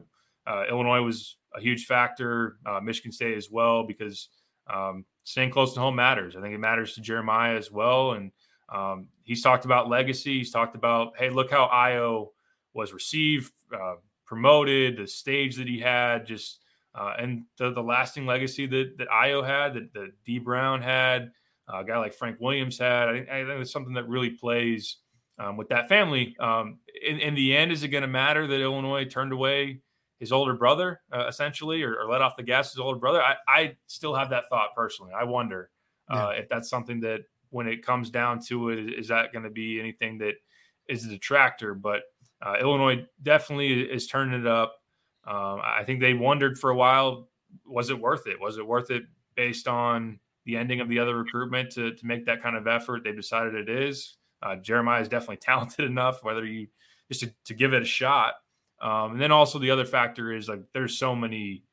uh, Illinois was a huge factor. Uh, Michigan State as well because um, staying close to home matters. I think it matters to Jeremiah as well. And um, he's talked about legacy. He's talked about, hey, look how Ayo was received, uh, promoted, the stage that he had, just uh, and the, the lasting legacy that that Ayo had, that, that Dee Brown had, uh, a guy like Frank Williams had. I think, I think it's something that really plays um, with that family. Um, in, in the end, is it going to matter that Illinois turned away? His older brother, uh, essentially, or, or, let off the gas his older brother. I, I still have that thought personally. I wonder uh, yeah. if that's something that, when it comes down to it, is that going to be anything that is a detractor? But uh, Illinois definitely is turning it up. Um, I think they wondered for a while, was it worth it? Was it worth it based on the ending of the other recruitment to, to make that kind of effort? They've decided it is. Uh, Jeremiah is definitely talented enough, whether you just to, to give it a shot. Um, and then also the other factor is like there's so many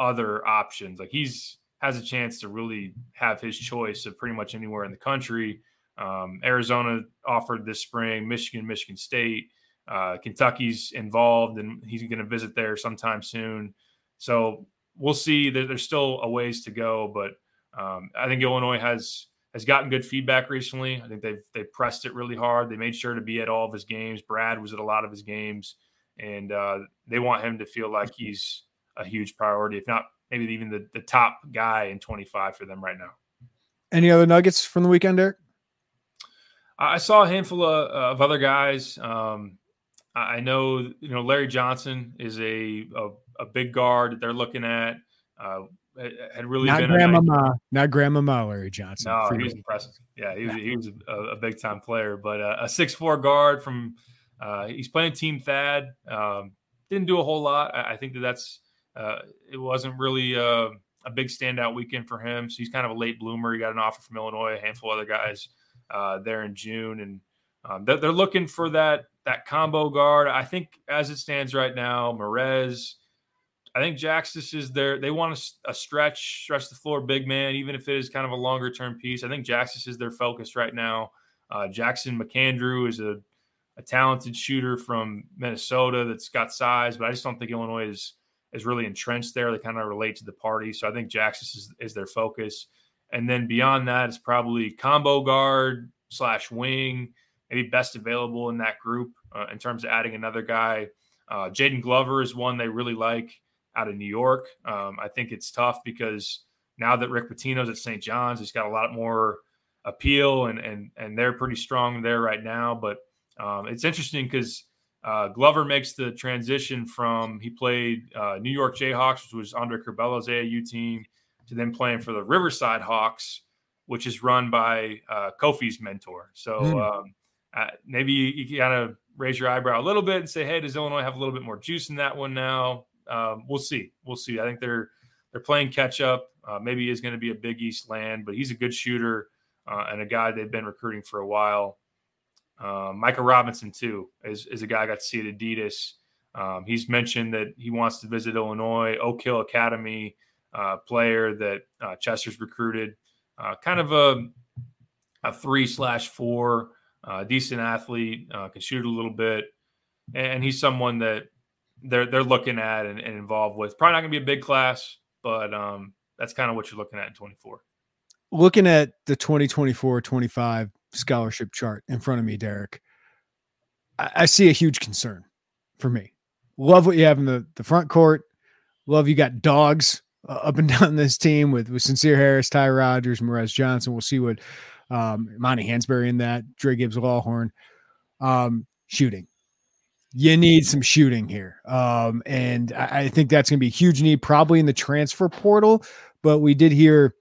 other options. Like he's has a chance to really have his choice of pretty much anywhere in the country. Um, Arizona offered this spring, Michigan, Michigan State, uh, Kentucky's involved, and he's going to visit there sometime soon. So we'll see. There's still a ways to go, but um, I think Illinois has has gotten good feedback recently. I think they've they pressed it really hard. They made sure to be at all of his games. Brad was at a lot of his games, and uh, they want him to feel like he's a huge priority, if not maybe even the, the top guy in 25 for them right now. Any other nuggets from the weekend, Derek? I saw a handful of, of other guys. Um, I know you know Larry Johnson is a a, a big guard that they're looking at. Uh, had really not been grandmama, not grandmama Larry Johnson. No, he was impressive. Yeah, he was he was a, a big time player, but uh, a six four guard from uh, he's playing Team Thad. Um, didn't do a whole lot. I, I think that that's uh, it wasn't really uh, a big standout weekend for him. So he's kind of a late bloomer. He got an offer from Illinois, a handful of other guys uh, there in June, and um, they're, they're, looking for that that combo guard. I think as it stands right now, Morez – I think Jakstys is there. They want a, a, stretch, stretch the floor, big man, even if it is kind of a longer term piece. I think Jakstys is their focus right now. Uh, Jackson McAndrew is a, a talented shooter from Minnesota that's got size, but I just don't think Illinois is is really entrenched there. They kind of relate to the party, so I think Jakstys is, is their focus. And then beyond that, it's probably combo guard slash wing, maybe best available in that group uh, in terms of adding another guy. Uh, Jaden Glover is one they really like out of New York. Um, I think it's tough because now that Rick Pitino's at St. John's, he's got a lot more appeal, and and and they're pretty strong there right now. But um, it's interesting because uh, Glover makes the transition from he played uh, New York Jayhawks, which was Andre Curbelo's AAU team, to then playing for the Riverside Hawks, which is run by uh, Kofi's mentor. So mm. um, uh, maybe you, you kind of raise your eyebrow a little bit and say, "Hey, does Illinois have a little bit more juice in that one now?" um, we'll see. We'll see. I think they're they're playing catch up. Uh, maybe is going to be a Big East land, but he's a good shooter uh, and a guy they've been recruiting for a while. Uh, Micah Robinson too is, is a guy I got to see at Adidas. Um, he's mentioned that he wants to visit Illinois, Oak Hill Academy uh, player that uh, Chester's recruited. Uh, kind of a a three slash four, decent athlete, can shoot a little bit, and he's someone that they're they're looking at and, and involved with. Probably not going to be a big class, but um, that's kind of what you're looking at in 24. Looking at the 2024-25 scholarship chart in front of me, Derek, I, I see a huge concern for me. Love what you have in the, the front court. Love you got dogs uh, up and down this team with, with Sencire Harris, Ty Rodgers, Morez Johnson. We'll see what um, Monty Hansberry in that, Dre Gibbs Lawhorn. Um, shooting you need some shooting here. Um, and I, I think that's going to be a huge need, probably in the transfer portal. But we did hear,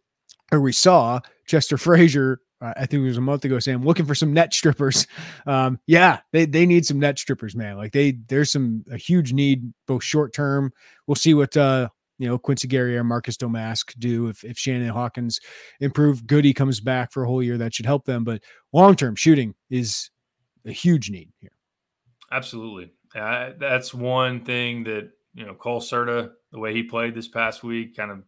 or we saw Chester Frazier, uh, I think it was a month ago, saying, looking for some net strippers. Um, yeah, they, they need some net strippers, man. Like they, there's some, a huge need, both short term. We'll see what, uh, you know, Quincy Guerrier, Marcus Domask do if, if Shannon Hawkins improve. Goode comes back for a whole year, that should help them. But long term shooting is a huge need here. Absolutely. Uh, that's one thing that, you know, Cole Serta, the way he played this past week, kind of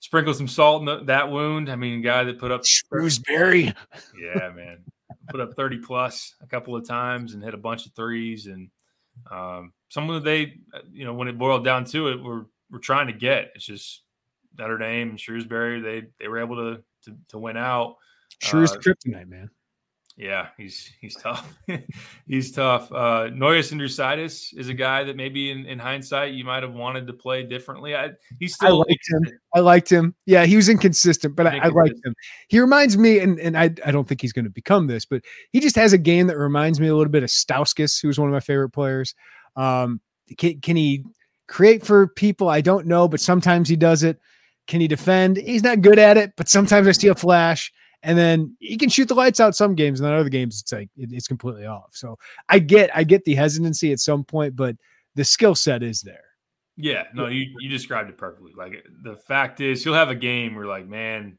sprinkled some salt in the, that wound. I mean, guy that put up Shrewsberry. Yeah, man. put up 30 plus a couple of times and hit a bunch of threes. And um, someone that they, you know, when it boiled down to it, we're, we're trying to get. It's just Notre Dame and Shrewsberry. They, they were able to, to, to win out. Shrew's uh, kryptonite, man. Yeah, he's he's tough. he's tough. Uh Nojus Indrusaitis is a guy that maybe in, in hindsight you might have wanted to play differently. I he's still I liked him. I liked him. Yeah, he was inconsistent, but I, I liked him. He reminds me, and, and I, I don't think he's going to become this, but he just has a game that reminds me a little bit of Stauskas, who's one of my favorite players. Um, can, can he create for people? I don't know, but sometimes he does it. Can he defend? He's not good at it, but sometimes I see a flash and then he can shoot the lights out some games, and then other games it's like it, it's completely off. So I get I get the hesitancy at some point, but the skill set is there. Yeah, no, you you described it perfectly. Like the fact is, you'll have a game where like, man,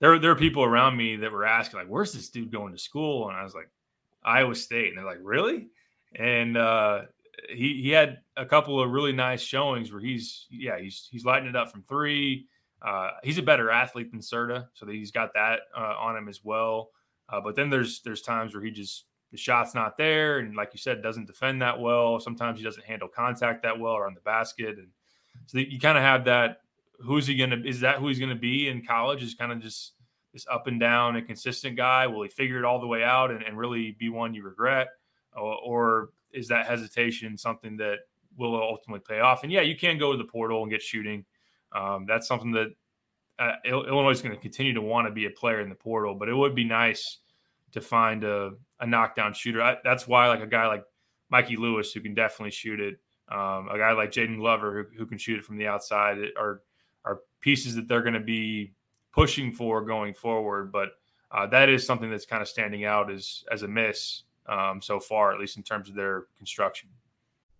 there there are people around me that were asking like, where's this dude going to school? And I was like, Iowa State, and they're like, really? And uh, he he had a couple of really nice showings where he's yeah he's he's lighting it up from three. Uh, he's a better athlete than Serta, so that he's got that uh, on him as well. Uh, but then there's there's times where he just the shot's not there, and like you said, doesn't defend that well. Sometimes he doesn't handle contact that well around the basket, and so you kind of have that. Who's he gonna? Is that who he's gonna be in college? Is kind of just this up and down and consistent guy? Will he figure it all the way out and, and really be one you regret, or, or is that hesitation something that will ultimately pay off? And yeah, you can go to the portal and get shooting. Um, that's something that uh, Illinois is going to continue to want to be a player in the portal, but it would be nice to find a, a knockdown shooter. I, that's why, like a guy like Mikey Lewis, who can definitely shoot it, um, a guy like Jaden Glover, who, who, can shoot it from the outside, are are pieces that they're going to be pushing for going forward. But uh, that is something that's kind of standing out as as a miss um, so far, at least in terms of their construction.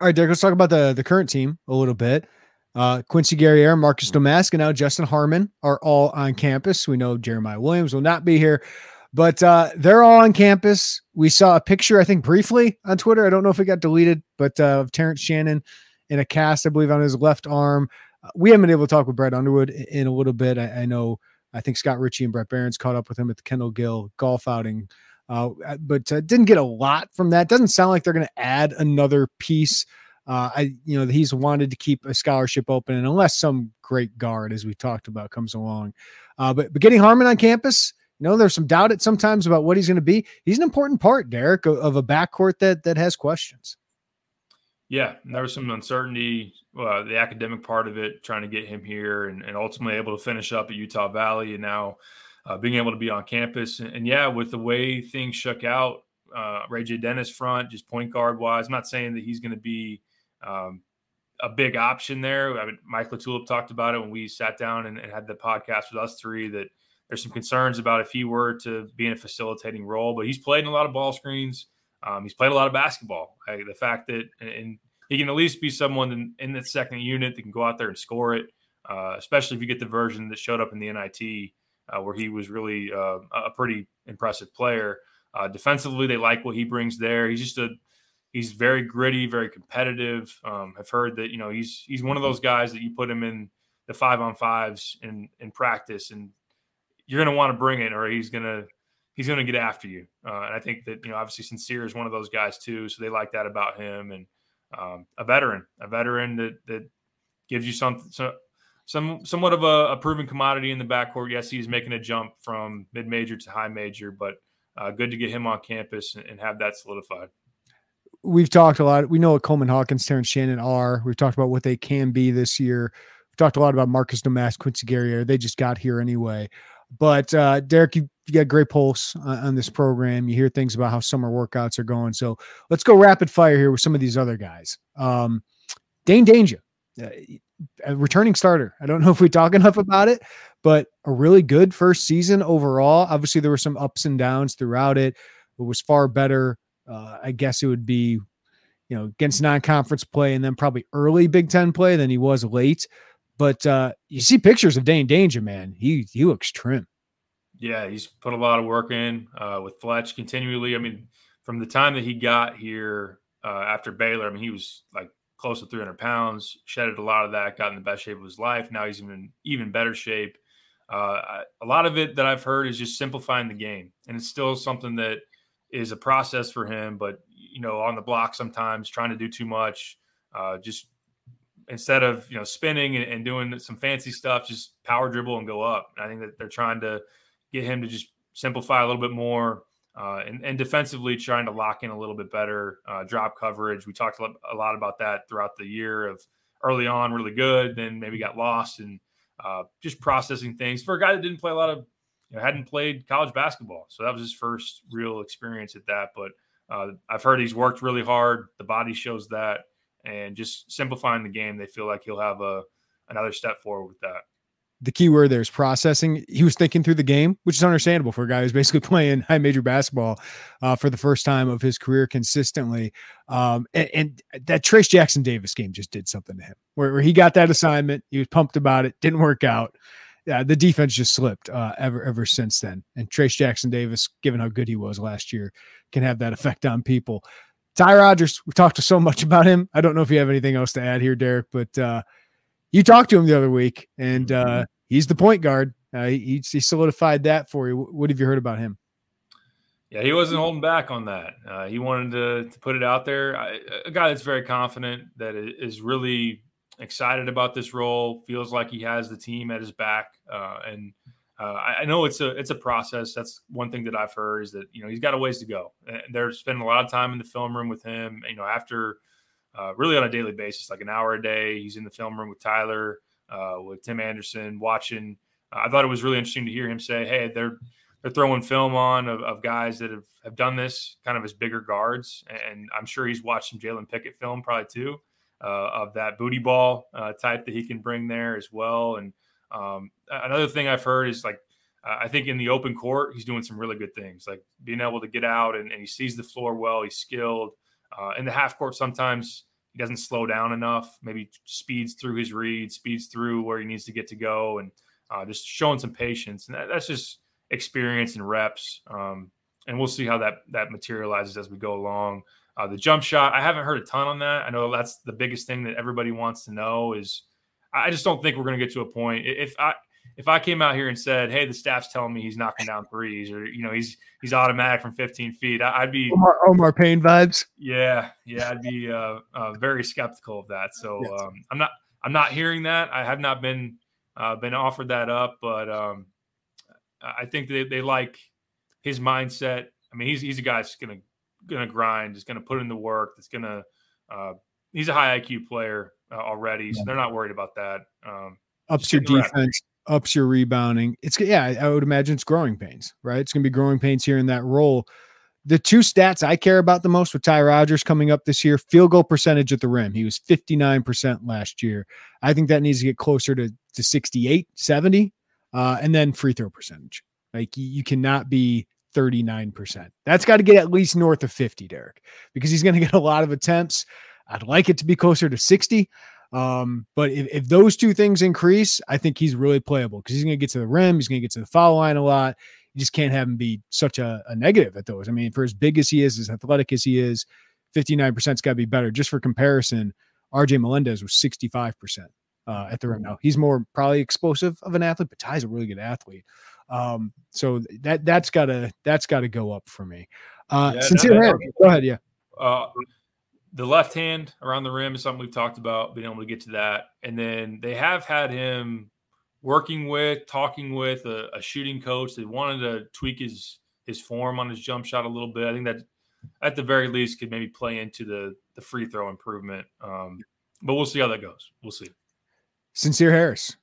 All right, Derek, let's talk about the, the current team a little bit. Uh, Quincy Guerrier, Marcus Domask, and now Justin Harmon are all on campus. We know Jeremiah Williams will not be here, but uh, they're all on campus. We saw a picture, I think, briefly on Twitter. I don't know if it got deleted, but uh, of Terrence Shannon in a cast, I believe, on his left arm. Uh, we haven't been able to talk with Brad Underwood in a little bit. I, I know, I think Scott Richey and Brett Barons caught up with him at the Kendall Gill golf outing uh, uh, but uh, didn't get a lot from that. Doesn't sound like they're going to add another piece. Uh, I, you know, he's wanted to keep a scholarship open, and unless some great guard, as we talked about, comes along, uh, but but getting Harmon on campus, you know, there's some doubt at sometimes about what he's going to be. He's an important part, Derek, of, a backcourt that that has questions. Yeah, there was some uncertainty, uh, the academic part of it, trying to get him here, and, and ultimately able to finish up at Utah Valley, and now uh, being able to be on campus. And, and, yeah, with the way things shook out, uh, Ray J. Dennis front, just point guard wise, I'm not saying that he's going to be um, a big option there. I mean, Mike LaTulip talked about it when we sat down and, and, had the podcast with us three that there's some concerns about if he were to be in a facilitating role, but he's played in a lot of ball screens. Um, he's played a lot of basketball. the fact that, and he can at least be someone in, in the second unit that can go out there and score it, uh, especially if you get the version that showed up in the NIT uh, where he was really uh, a pretty impressive player. Uh, defensively, they like what he brings there. He's just a he's very gritty, very competitive. Um, I've heard that you know he's he's one of those guys that you put him in the five on fives in in practice, and you're going to want to bring it, or he's going to he's going to get after you. Uh, and I think that you know obviously Sencire is one of those guys too, so they like that about him, and um, a veteran, a veteran that that gives you something. some some somewhat of a, a, proven commodity in the backcourt. Yes, he's making a jump from mid major to high major, but uh, good to get him on campus and, and, have that solidified. We've talked a lot. We know what Coleman Hawkins, Terrence Shannon are. We've talked about what they can be this year. We've talked a lot about Marcus Domask, Quincy Guerrier. They just got here anyway. But uh, Derek, you, you got great pulse on, on, this program. You hear things about how summer workouts are going. So let's go rapid fire here with some of these other guys. Um, Dain Dainja, uh, a returning starter. I don't know if we talk enough about it, but a really good first season overall. Obviously, there were some ups and downs throughout it. It was far better. Uh, I guess it would be, you know, against non-conference play and then probably early Big Ten play than he was late. But uh, you see pictures of Dain Dainja, man. He he looks trim. Yeah, he's put a lot of work in uh, with Fletch continually. I mean, from the time that he got here uh, after Baylor, I mean, he was like close to 300 pounds, shedded a lot of that, got in the best shape of his life. Now he's in even better shape. Uh, a lot of it that I've heard is just simplifying the game, and it's still something that is a process for him. But you know, on the block sometimes, trying to do too much. Uh, just instead of you know spinning and, and, doing some fancy stuff, just power dribble and go up. And I think that they're trying to get him to just simplify a little bit more. Uh, and, and, defensively, trying to lock in a little bit better uh, drop coverage. We talked a lot about that throughout the year. Of early on, really good, then maybe got lost, and uh, just processing things for a guy that didn't play a lot of, you know, hadn't played college basketball. So that was his first real experience at that. But uh, I've heard he's worked really hard. The body shows that and just simplifying the game, they feel like he'll have a another step forward with that. The key word there is processing. He was thinking through the game, which is understandable for a guy who's basically playing high major basketball uh, for the first time of his career consistently. Um, and, and, that Trayce Jackson Davis game just did something to him, where, where, he got that assignment. He was pumped about it, didn't work out. Yeah, the defense just slipped uh, ever ever since then. And Trayce Jackson Davis, given how good he was last year, can have that effect on people. Ty Rodgers, we talked so much about him. I don't know if you have anything else to add here, Derek, but uh, you talked to him the other week, and uh. He's the point guard. Uh, he, he solidified that for you. What have you heard about him? Yeah, he wasn't holding back on that. Uh, he wanted to, to, put it out there. I, a guy that's very confident, that is really excited about this role, feels like he has the team at his back, uh, and uh, I, I, know it's a it's a process. That's one thing that I've heard is that you know he's got a ways to go. And they're spending a lot of time in the film room with him. You know, after uh, really on a daily basis, like an hour a day, he's in the film room with Tyler, uh, with Tim Anderson, watching. I thought it was really interesting to hear him say, "Hey, they're they're throwing film on of, of guys that have, have done this kind of as bigger guards, and I'm sure he's watched some Jalen Pickett film probably too, uh, of that booty ball uh, type that he can bring there as well, and." Um, another thing I've heard is like uh, I think in the open court he's doing some really good things, like being able to get out and, and he sees the floor well. He's skilled. Uh, in the half court, sometimes he doesn't slow down enough. Maybe speeds through his read, speeds through where he needs to get to go, and uh, just showing some patience. And that, that's just experience and reps. Um, and we'll see how that that materializes as we go along. Uh, the jump shot, I haven't heard a ton on that. I know that's the biggest thing that everybody wants to know is I just don't think we're going to get to a point. If I if I came out here and said, "Hey, the staff's telling me he's knocking down threes, or you know, he's he's automatic from 15 feet," I'd be Omar, Omar Payne vibes. Yeah, yeah, I'd be uh, uh, very skeptical of that. So um, I'm not I'm not hearing that. I have not been uh, been offered that up, but um, I think they, they like his mindset. I mean, he's he's a guy that's gonna gonna grind, is gonna put in the work, that's gonna uh, he's a high IQ player uh, already, so they're not worried about that. Um, ups your defense, ups your rebounding. It's yeah, I would imagine it's growing pains, right? It's going to be growing pains here in that role. The two stats I care about the most with Ty Rodgers coming up this year field goal percentage at the rim. He was 59% last year. I think that needs to get closer to, to 68, 70. Uh, and then free throw percentage. Like you cannot be 39%. That's got to get at least north of 50, Derek, because he's going to get a lot of attempts. I'd like it to be closer to 60. Um, but if, if those two things increase, I think he's really playable because he's going to get to the rim, he's going to get to the foul line a lot. You just can't have him be such a, a negative at those. I mean, for as big as he is, as athletic as he is, 59%'s got to be better. Just for comparison, RJ Melendez was 65% uh, at the rim. Now he's more probably explosive of an athlete, but Ty's a really good athlete. Um, so that that's gotta that's gotta go up for me. Uh, yeah, Sencire, no, no, no. go ahead, yeah. Uh, the left hand around the rim is something we've talked about, being able to get to that. And then they have had him working with, talking with a, a, shooting coach. They wanted to tweak his his form on his jump shot a little bit. I think that at the very least could maybe play into the the free throw improvement. Um, but we'll see how that goes. We'll see. Sencire Harris.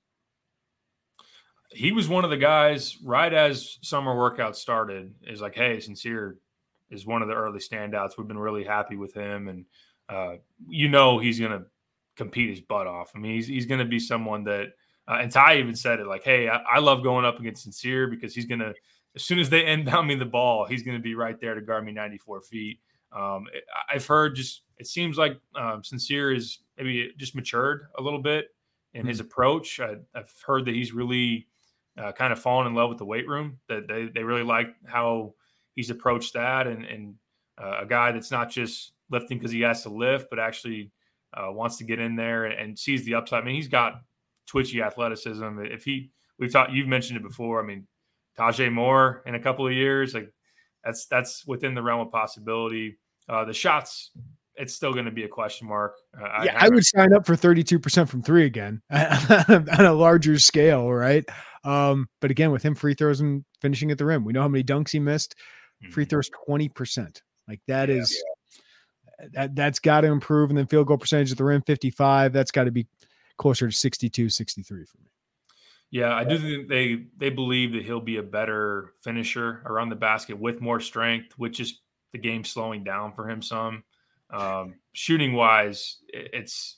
He was one of the guys right as summer workout started. Is like, hey, Sencire, is one of the early standouts. We've been really happy with him, and uh, you know he's going to compete his butt off. I mean, he's he's going to be someone that. Uh, and Ty even said it like, "Hey, I, I love going up against Sencire because he's going to, as soon as they inbound me the ball, he's going to be right there to guard me 94 feet." Um, I've heard just it seems like um, Sencire is maybe just matured a little bit in his mm-hmm. approach. I, have heard that he's really uh, kind of fallen in love with the weight room. That they they really like how he's approached that and, and uh, a guy that's not just lifting because he has to lift, but actually uh, wants to get in there and, and, sees the upside. I mean, he's got twitchy athleticism. If he, we've talked, you've mentioned it before. I mean, Tajay Moore in a couple of years, like that's that's within the realm of possibility. Uh, the shots, it's still going to be a question mark. Uh, yeah, I, I, would sign up for 32% from three again on a larger scale, right? Um, but again, with him free throws and finishing at the rim, we know how many dunks he missed. Free mm-hmm. throws 20%. Like that yeah, is yeah. that that's got to improve. And then field goal percentage at the rim, 55. That's got to be closer to 62, 63 for me. Yeah, I do think they they believe that he'll be a better finisher around the basket with more strength, which is the game slowing down for him some. Um, shooting wise, it's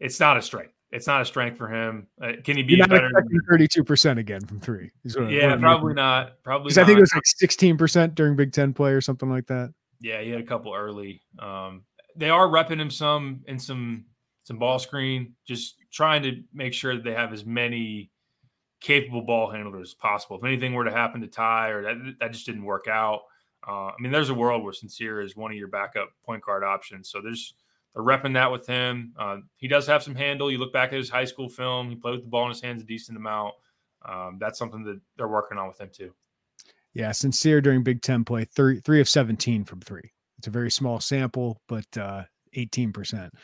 it's not a strength. It's not a strength for him. Uh, can he be better? Thirty-two percent again from three. Yeah, probably not. Probably because I think it was like sixteen percent during Big Ten play or something like that. Yeah, he had a couple early. Um, they are repping him some in some some ball screen, just trying to make sure that they have as many capable ball handlers as possible. If anything were to happen to Ty or that that just didn't work out, uh, I mean, there's a world where Sencire is one of your backup point guard options. So there's they're repping that with him. Uh, he does have some handle. You look back at his high school film; he played with the ball in his hands a decent amount. Um, that's something that they're working on with him too. Yeah, Sencire during Big Ten play, three three of seventeen from three. It's a very small sample, but uh, eighteen uh, percent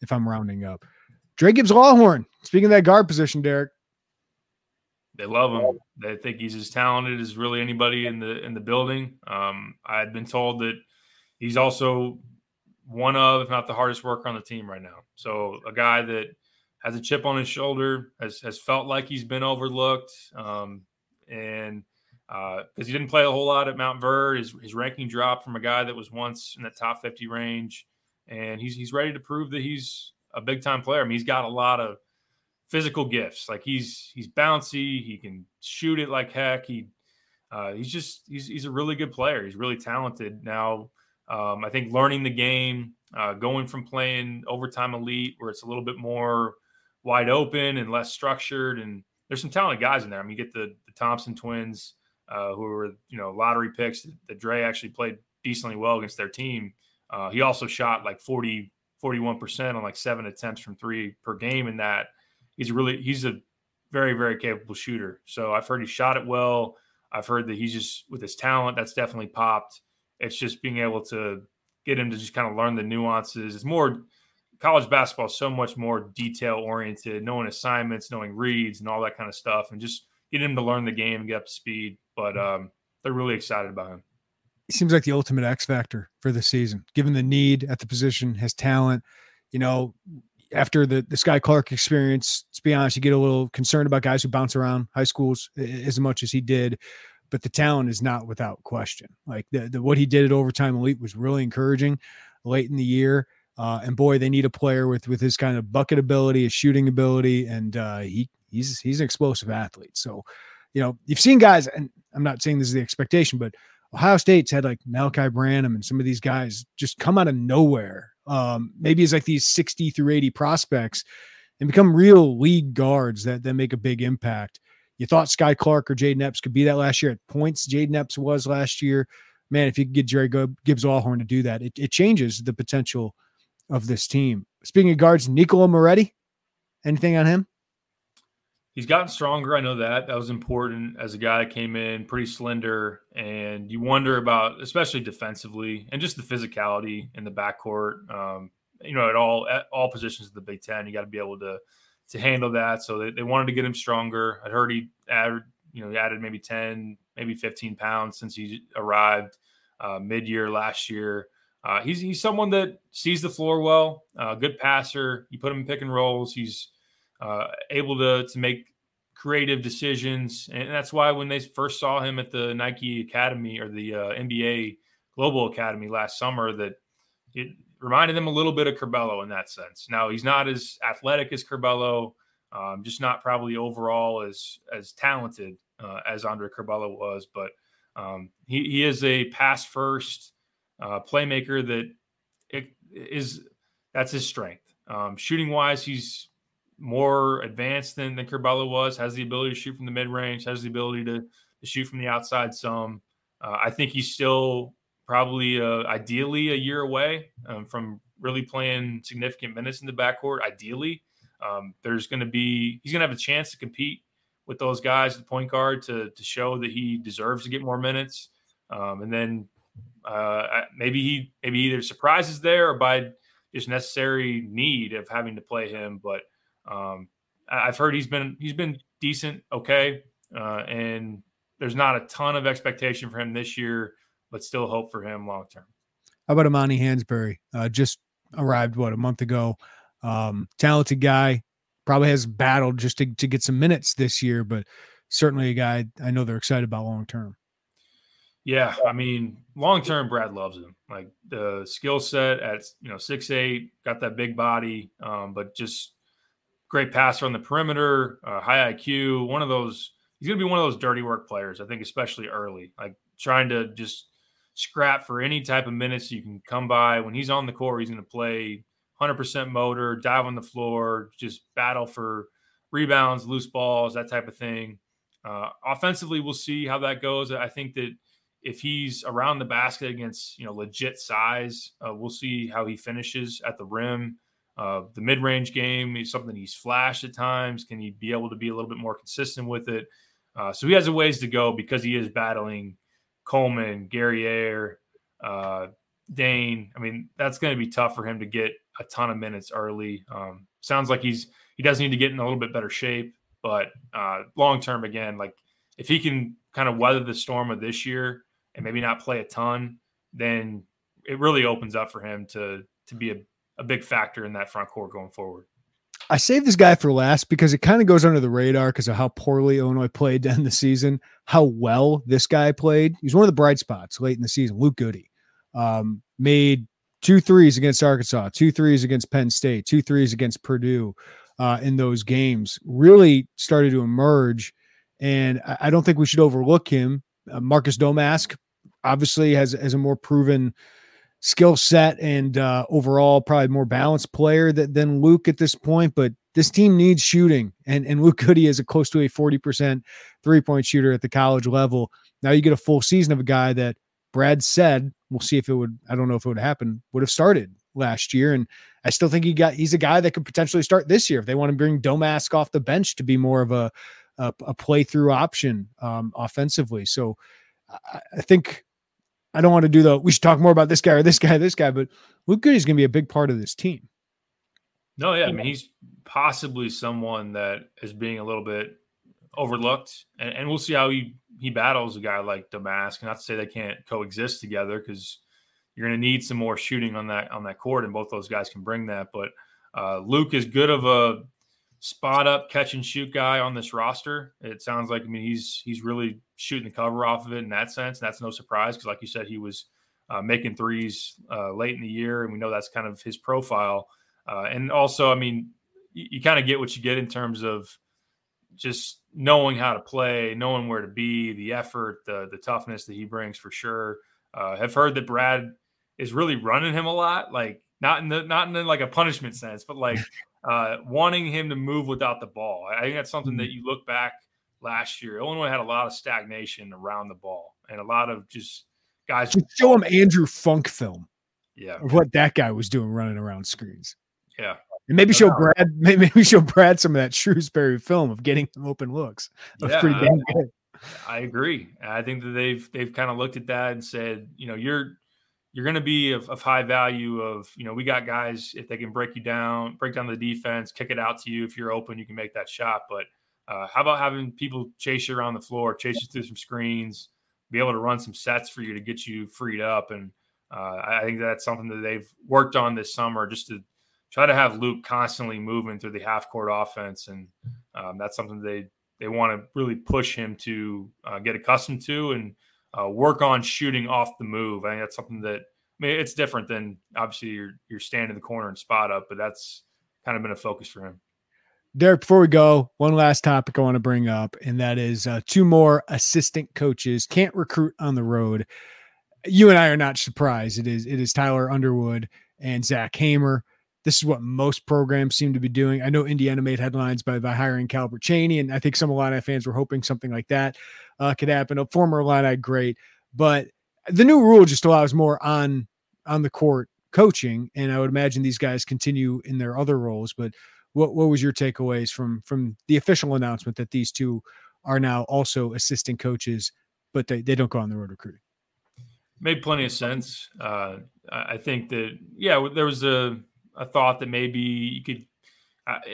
if I'm rounding up. Dre Gibbs Lawhorn. Speaking of that guard position, Derek. They love him. They think he's as talented as really anybody in the in the building. Um, I had been told that he's also one of, if not the hardest worker on the team right now. So a guy that has a chip on his shoulder, has has felt like he's been overlooked, um, and because uh, he didn't play a whole lot at Montverde, his his ranking dropped from a guy that was once in the top fifty range and he's he's ready to prove that he's a big time player. I mean, he's got a lot of physical gifts. Like he's he's bouncy, he can shoot it like heck. He uh, he's just he's he's a really good player. He's really talented. Now, um, I think learning the game, uh, going from playing overtime elite where it's a little bit more wide open and less structured, and there's some talented guys in there. I mean, you get the, the Thompson twins, uh, who were you know lottery picks that Dre actually played decently well against their team. Uh, he also shot like 40, 41% on like seven attempts from three per game in that. He's really, he's a very, very capable shooter. So I've heard he shot it well. I've heard that he's just, with his talent, that's definitely popped. It's just being able to get him to just kind of learn the nuances. It's more, college basketball is so much more detail oriented, knowing assignments, knowing reads, and all that kind of stuff, and just getting him to learn the game and get up to speed. But um, they're really excited about him he seems like the ultimate X factor for the season, given the need at the position, has talent. You know, after the the Skyy Clark experience, to be honest, you get a little concerned about guys who bounce around high schools as much as he did. But the talent is not without question. Like the, the what he did at overtime elite was really encouraging late in the year. Uh, and boy, they need a player with with his kind of bucket ability, his shooting ability, and uh, he he's he's an explosive athlete. So, you know, you've seen guys, and I'm not saying this is the expectation, but Ohio State's had like Malachi Branham and some of these guys just come out of nowhere. Um, maybe it's like these 60 through 80 prospects and become real league guards that, that make a big impact. You thought Skyy Clark or Jayden Epps could be that last year at points. Jayden Epps was last year. Man, if you could get Jerry Gibbs Lawhorn to do that, it, it changes the potential of this team. Speaking of guards, Niccolo Moretti, anything on him? He's gotten stronger. I know that. That was important as a guy that came in pretty slender. And you wonder about, especially defensively and just the physicality in the backcourt. Um, you know, at all at all positions of the Big Ten, you got to be able to to handle that. So they, they wanted to get him stronger. I heard he added, you know, he added maybe 10, maybe 15 pounds since he arrived uh, mid year last year. Uh, he's he's someone that sees the floor well, uh, good passer. You put him in pick and rolls. He's uh, able to to make creative decisions, and that's why when they first saw him at the Nike Academy or the uh, NBA Global Academy last summer, that it reminded them a little bit of Curbelo in that sense. Now he's not as athletic as Curbelo, um, just not probably overall as as talented uh, as Andre Curbelo was, but um, he, he is a pass first uh, playmaker that it is that's his strength. Um, shooting wise, he's more advanced than, than Curbelo was, has the ability to shoot from the mid range, has the ability to, to shoot from the outside some. Uh, I think he's still probably uh, ideally a year away um, from really playing significant minutes in the backcourt. Ideally, um, there's going to be he's going to have a chance to compete with those guys at the point guard to to show that he deserves to get more minutes. Um, and then Uh, maybe he maybe either surprises there or by just necessary need of having to play him. But um, I've heard he's been he's been decent, okay, uh, and there's not a ton of expectation for him this year, but still hope for him long term. How about Amani Hansberry? Uh, just arrived what a month ago. Um, talented guy, probably has battled just to, to get some minutes this year, but certainly a guy I know they're excited about long term. Yeah, I mean, long term, Brad loves him. Like the skill set at you know six eight, got that big body, um, but just great passer on the perimeter, uh, high IQ. One of those, he's going to be one of those dirty work players. I think, especially early, like trying to just scrap for any type of minutes you can come by. When he's on the court, he's going to play 100% motor, dive on the floor, just battle for rebounds, loose balls, that type of thing. Uh, offensively, we'll see how that goes. I think that if he's around the basket against you know legit size, uh, we'll see how he finishes at the rim. Uh, the mid-range game is something he's flashed at times. Can he be able to be a little bit more consistent with it? Uh, so he has a ways to go because he is battling Coleman, Guerrier, uh, Dain. I mean, that's going to be tough for him to get a ton of minutes early. Um, sounds like he's he does need to get in a little bit better shape, but uh, long term, again, like if he can kind of weather the storm of this year and maybe not play a ton, then it really opens up for him to to be a, a big factor in that front court going forward. I saved this guy for last because it kind of goes under the radar because of how poorly Illinois played to end the season, how well this guy played. He's one of the bright spots late in the season. Luke Goode um, made two threes against Arkansas, two threes against Penn State, two threes against Purdue uh, in those games. Really started to emerge, and I, I don't think we should overlook him. Uh, Marcus Domask obviously has has a more proven skill set and uh, overall probably more balanced player that, than Luke at this point. But this team needs shooting, and and Luke Goode is a close to a forty percent three point shooter at the college level. Now you get a full season of a guy that Brad said we'll see if it would. I don't know if it would happen. Would have started last year, and I still think he got. He's a guy that could potentially start this year if they want to bring Domask off the bench to be more of a a, a playthrough option um, offensively. So I, I think I don't want to do the we should talk more about this guy or this guy, this guy, but Luke Goode is going to be a big part of this team. No, yeah, I mean he's possibly someone that is being a little bit overlooked, and, and we'll see how he he battles a guy like Domask. Not to say they can't coexist together because you're going to need some more shooting on that on that court, and both those guys can bring that. But uh, Luke is good of a spot up catch and shoot guy on this roster. It sounds like I mean he's he's really shooting the cover off of it in that sense. That's no surprise because, like you said, he was uh, making threes uh, late in the year, and we know that's kind of his profile. Uh, and also, I mean, you, you kind of get what you get in terms of just knowing how to play, knowing where to be, the effort, the the toughness that he brings for sure. Uh, have heard that Brad is really running him a lot, like not in the not in the, like a punishment sense, but like uh, wanting him to move without the ball. I think that's something that mm-hmm. you look back last year. Illinois had a lot of stagnation around the ball and a lot of just guys. Just show him Andrew Funk film. Yeah. Of what that guy was doing running around screens. Yeah. And maybe show Brad, maybe show Brad some of that Shrewsberry film of getting some open looks. That's yeah, pretty damn good. I agree. I think that they've they've kind of looked at that and said, you know, you're you're going to be of, of, high value. Of you know, we got guys if they can break you down, break down the defense, kick it out to you. If you're open, you can make that shot. But uh, how about having people chase you around the floor, chase you through some screens, be able to run some sets for you to get you freed up? And uh, I think that's something that they've worked on this summer, just to try to have Luke constantly moving through the half court offense, and um, that's something they they want to really push him to uh, get accustomed to and uh, work on shooting off the move. I think that's something that I mean it's different than obviously you're you're standing in the corner and spot up, but that's kind of been a focus for him. Derek, before we go, one last topic I want to bring up, and that is uh, two more assistant coaches can't recruit on the road. You and I are not surprised. It is it is Tyler Underwood and Zach Hamer. This is what most programs seem to be doing. I know Indiana made headlines by, by hiring Calbert Cheney, and I think some Illini fans were hoping something like that uh, could happen. A former Illini great, but the new rule just allows more on on the court coaching, and I would imagine these guys continue in their other roles. But what what was your takeaways from from the official announcement that these two are now also assistant coaches, but they, they don't go on the road recruiting? made plenty of sense. Uh, I think that yeah, there was a a thought that maybe you could.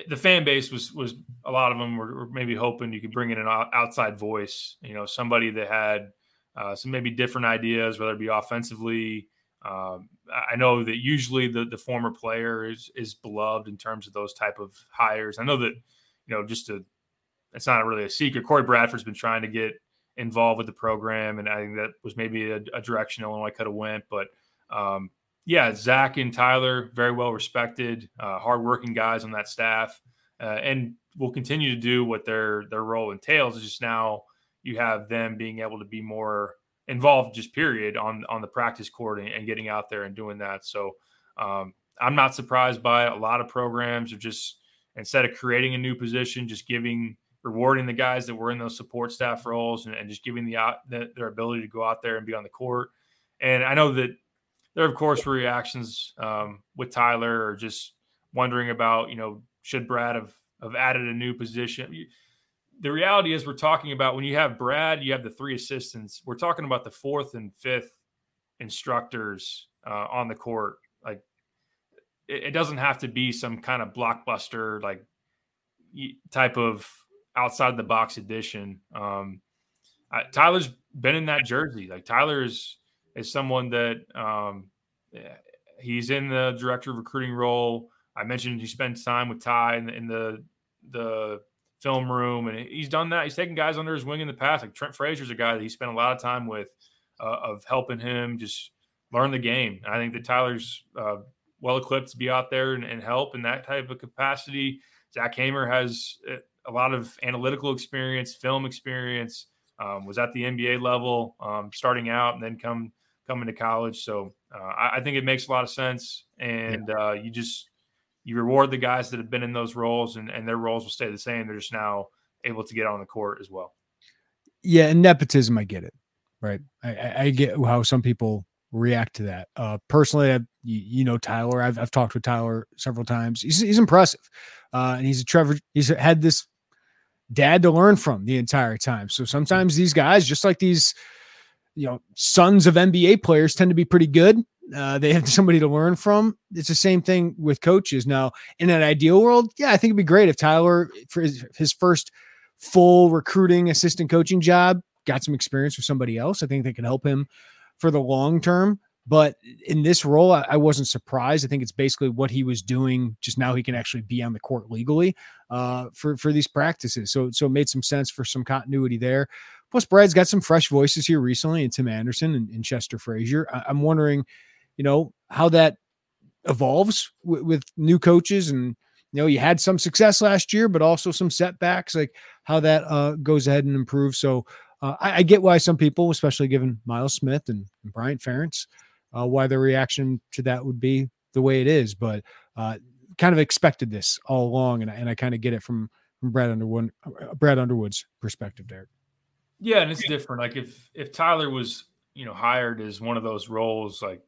The fan base was was a lot of them were, were, maybe hoping you could bring in an outside voice, you know, somebody that had uh, some maybe different ideas, whether it be offensively. Um, I know that usually the the former player is is beloved in terms of those type of hires. I know that you know just to it's not really a secret. Corey Bradford's been trying to get involved with the program, and I think that was maybe a, a direction Illinois could have went. But um, yeah, Zach and Tyler, very well respected, uh, hardworking guys on that staff, uh, and will continue to do what their their role entails. Is just now you have them being able to be more involved, just period, on on the practice court and, and getting out there and doing that. So um, I'm not surprised by it. A lot of programs are just instead of creating a new position, just giving rewarding the guys that were in those support staff roles and, and just giving the, the, their ability to go out there and be on the court. And I know that there, of course, were reactions um, with Tyler or just wondering about, you know, should Brad have, have added a new position? The reality is, we're talking about when you have Brad, you have the three assistants. We're talking about the fourth and fifth instructors uh, on the court. Like, it, it doesn't have to be some kind of blockbuster, like, type of outside the box edition. Um, I, Tyler's been in that jersey. Like Tyler is someone that um, he's in the director of recruiting role. I mentioned he spent time with Ty in the, in the the film room, and he's done that. He's taken guys under his wing in the past. Like Trent Frazier's a guy that he spent a lot of time with, uh, of helping him just learn the game. I think that Tyler's uh, well equipped to be out there and, and, help in that type of capacity. Zach Hamer has uh, a lot of analytical experience, film experience. Um, was at the NBA level, um, starting out, and then come coming to college. So uh, I, I, think it makes a lot of sense, and yeah. uh, you just you reward the guys that have been in those roles, and, and their roles will stay the same. They're just now able to get on the court as well. Yeah, and nepotism, I get it, right? I, I get how some people react to that. Uh, personally, I, you, you, know Tyler. I've, I've talked with Tyler several times. He's, he's impressive, uh, and he's a Trevor. He's had this dad to learn from the entire time. So sometimes these guys, just like these, you know, sons of NBA players, tend to be pretty good. Uh, they have somebody to learn from. It's the same thing with coaches. Now, in an ideal world, yeah, I think it'd be great if Tyler, for his, his first full recruiting assistant coaching job, got some experience with somebody else. I think they can help him for the long term. But in this role, I, I, wasn't surprised. I think it's basically what he was doing. Just now, he can actually be on the court legally uh, for for these practices. So so it made some sense for some continuity there. Plus, Brad's got some fresh voices here recently, and Tim Anderson and, and Chester Frazier. I, am wondering, you know, how that evolves w- with new coaches and you know you had some success last year but also some setbacks like how that uh, goes ahead and improves so uh, I, I, get why some people especially given miles smith and, and Brian Ferentz uh, why the reaction to that would be the way it is, but uh, kind of expected this all along, and, and I kind of get it from from Brad Underwood, uh, Brad Underwood's perspective there. Yeah, and it's different. Like if if Tyler was you know hired as one of those roles, like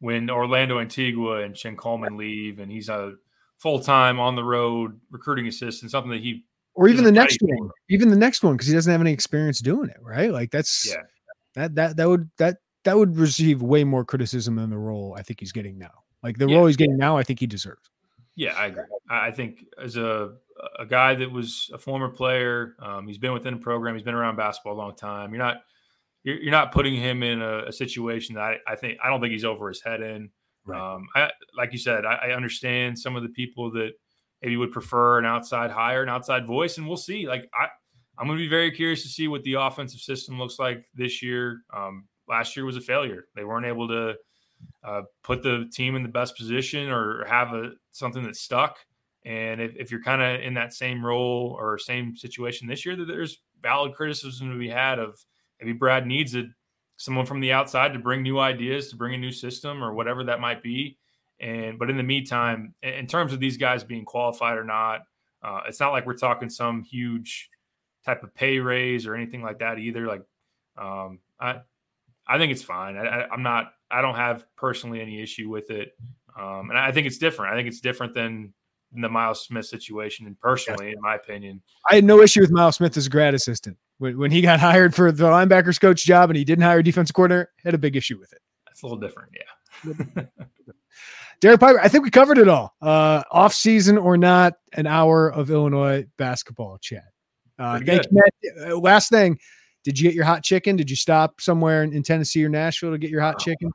when Orlando Antigua and Chin Coleman leave, and he's a full time on the road recruiting assistant, something that he or even the next one, even the next one, because he doesn't have any experience doing it, right? Like that's yeah. that that that would that that would receive way more criticism than the role I think he's getting now. Like the yeah. role he's getting now, I think he deserves. Yeah, I agree. I think as a a guy that was a former player, um, he's been within a program, he's been around basketball a long time. You're not you're, you're not putting him in a, a situation that I, I, think I don't think he's over his head in. Right. Um, I, like you said, I, I understand some of the people that maybe would prefer an outside hire, an outside voice, and we'll see. Like I, I'm going to be very curious to see what the offensive system looks like this year. Um, last year was a failure. They weren't able to uh, put the team in the best position or have a something that stuck. And if, if you're kind of in that same role or same situation this year, that there's valid criticism to be had of maybe Brad needs a, someone from the outside to bring new ideas, to bring a new system or whatever that might be. And but in the meantime, in terms of these guys being qualified or not, uh, it's not like we're talking some huge type of pay raise or anything like that either. Like um, I, I think it's fine. I, am not. I don't have personally any issue with it, um, and I think it's different. I think it's different than, than the Miles Smith situation. And personally, in my opinion, I had no issue with Miles Smith as a grad assistant. When, when he got hired for the linebackers coach job and he didn't hire a defensive coordinator, had a big issue with it. That's a little different, yeah. Derek Piper, I think we covered it all. Uh, off season or not, an hour of Illinois basketball chat. Uh, thank you, Matt. Uh, last thing, did you get your hot chicken? Did you stop somewhere in, in Tennessee or Nashville to get your hot chicken?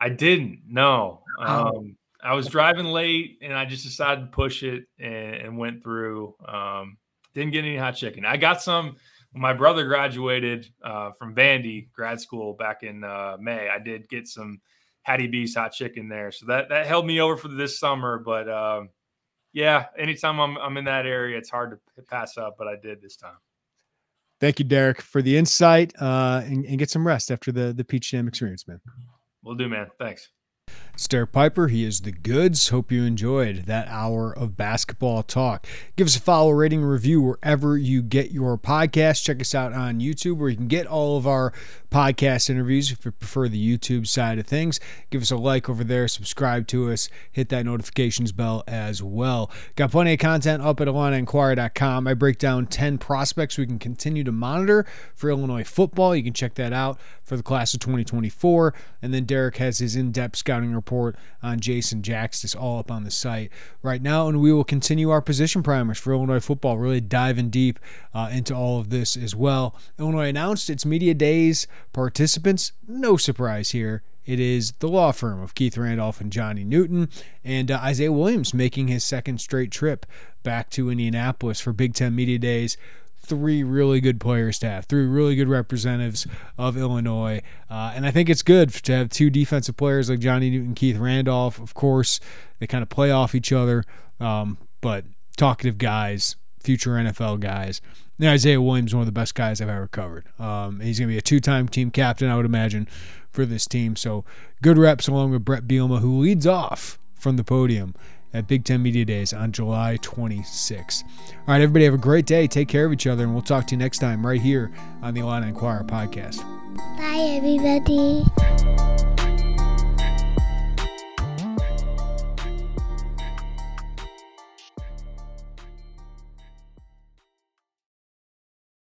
I didn't. No. Um, I was driving late and I just decided to push it and, and went through. Um, didn't get any hot chicken. I got some when my brother graduated uh, from Vandy grad school back in uh, May. I did get some Hattie B's hot chicken there, so that that held me over for this summer. But um, yeah, anytime I'm I'm in that area, it's hard to pass up. But I did this time. Thank you, Derek, for the insight uh, and, and get some rest after the the Peach Jam experience, man. We'll do, man. Thanks. Stair Piper, he is the goods. Hope you enjoyed that hour of basketball talk. Give us a follow, rating, review wherever you get your podcast. Check us out on YouTube where you can get all of our podcast interviews if you prefer the YouTube side of things. Give us a like over there, subscribe to us, hit that notifications bell as well. Got plenty of content up at IlliniInquirer.com. I break down 10 prospects we can continue to monitor for Illinois football. You can check that out for the class of 2024. And then Derek has his in depth scouting report on Jason Jakstys all up on the site right now. And we will continue our position primers for Illinois football, really diving deep uh, into all of this as well. Illinois announced its media days participants. No surprise here. It is the law firm of Keith Randolph and Johnny Newton, and uh, Isaiah Williams making his second straight trip back to Indianapolis for Big Ten Media Days three really good players to have, three really good representatives of Illinois. Uh, and I think it's good to have two defensive players like Johnny Newton, Keith Randolph. Of course, they kind of play off each other, um, but talkative guys, future NFL guys. And Isaiah Williams, one of the best guys I've ever covered. Um, he's going to be a two time team captain, I would imagine, for this team. So good reps along with Bret Bielema, who leads off from the podium at Big Ten Media Days on July 26. All right, everybody, have a great day. Take care of each other, and we'll talk to you next time right here on the Illini Inquirer podcast. Bye, everybody.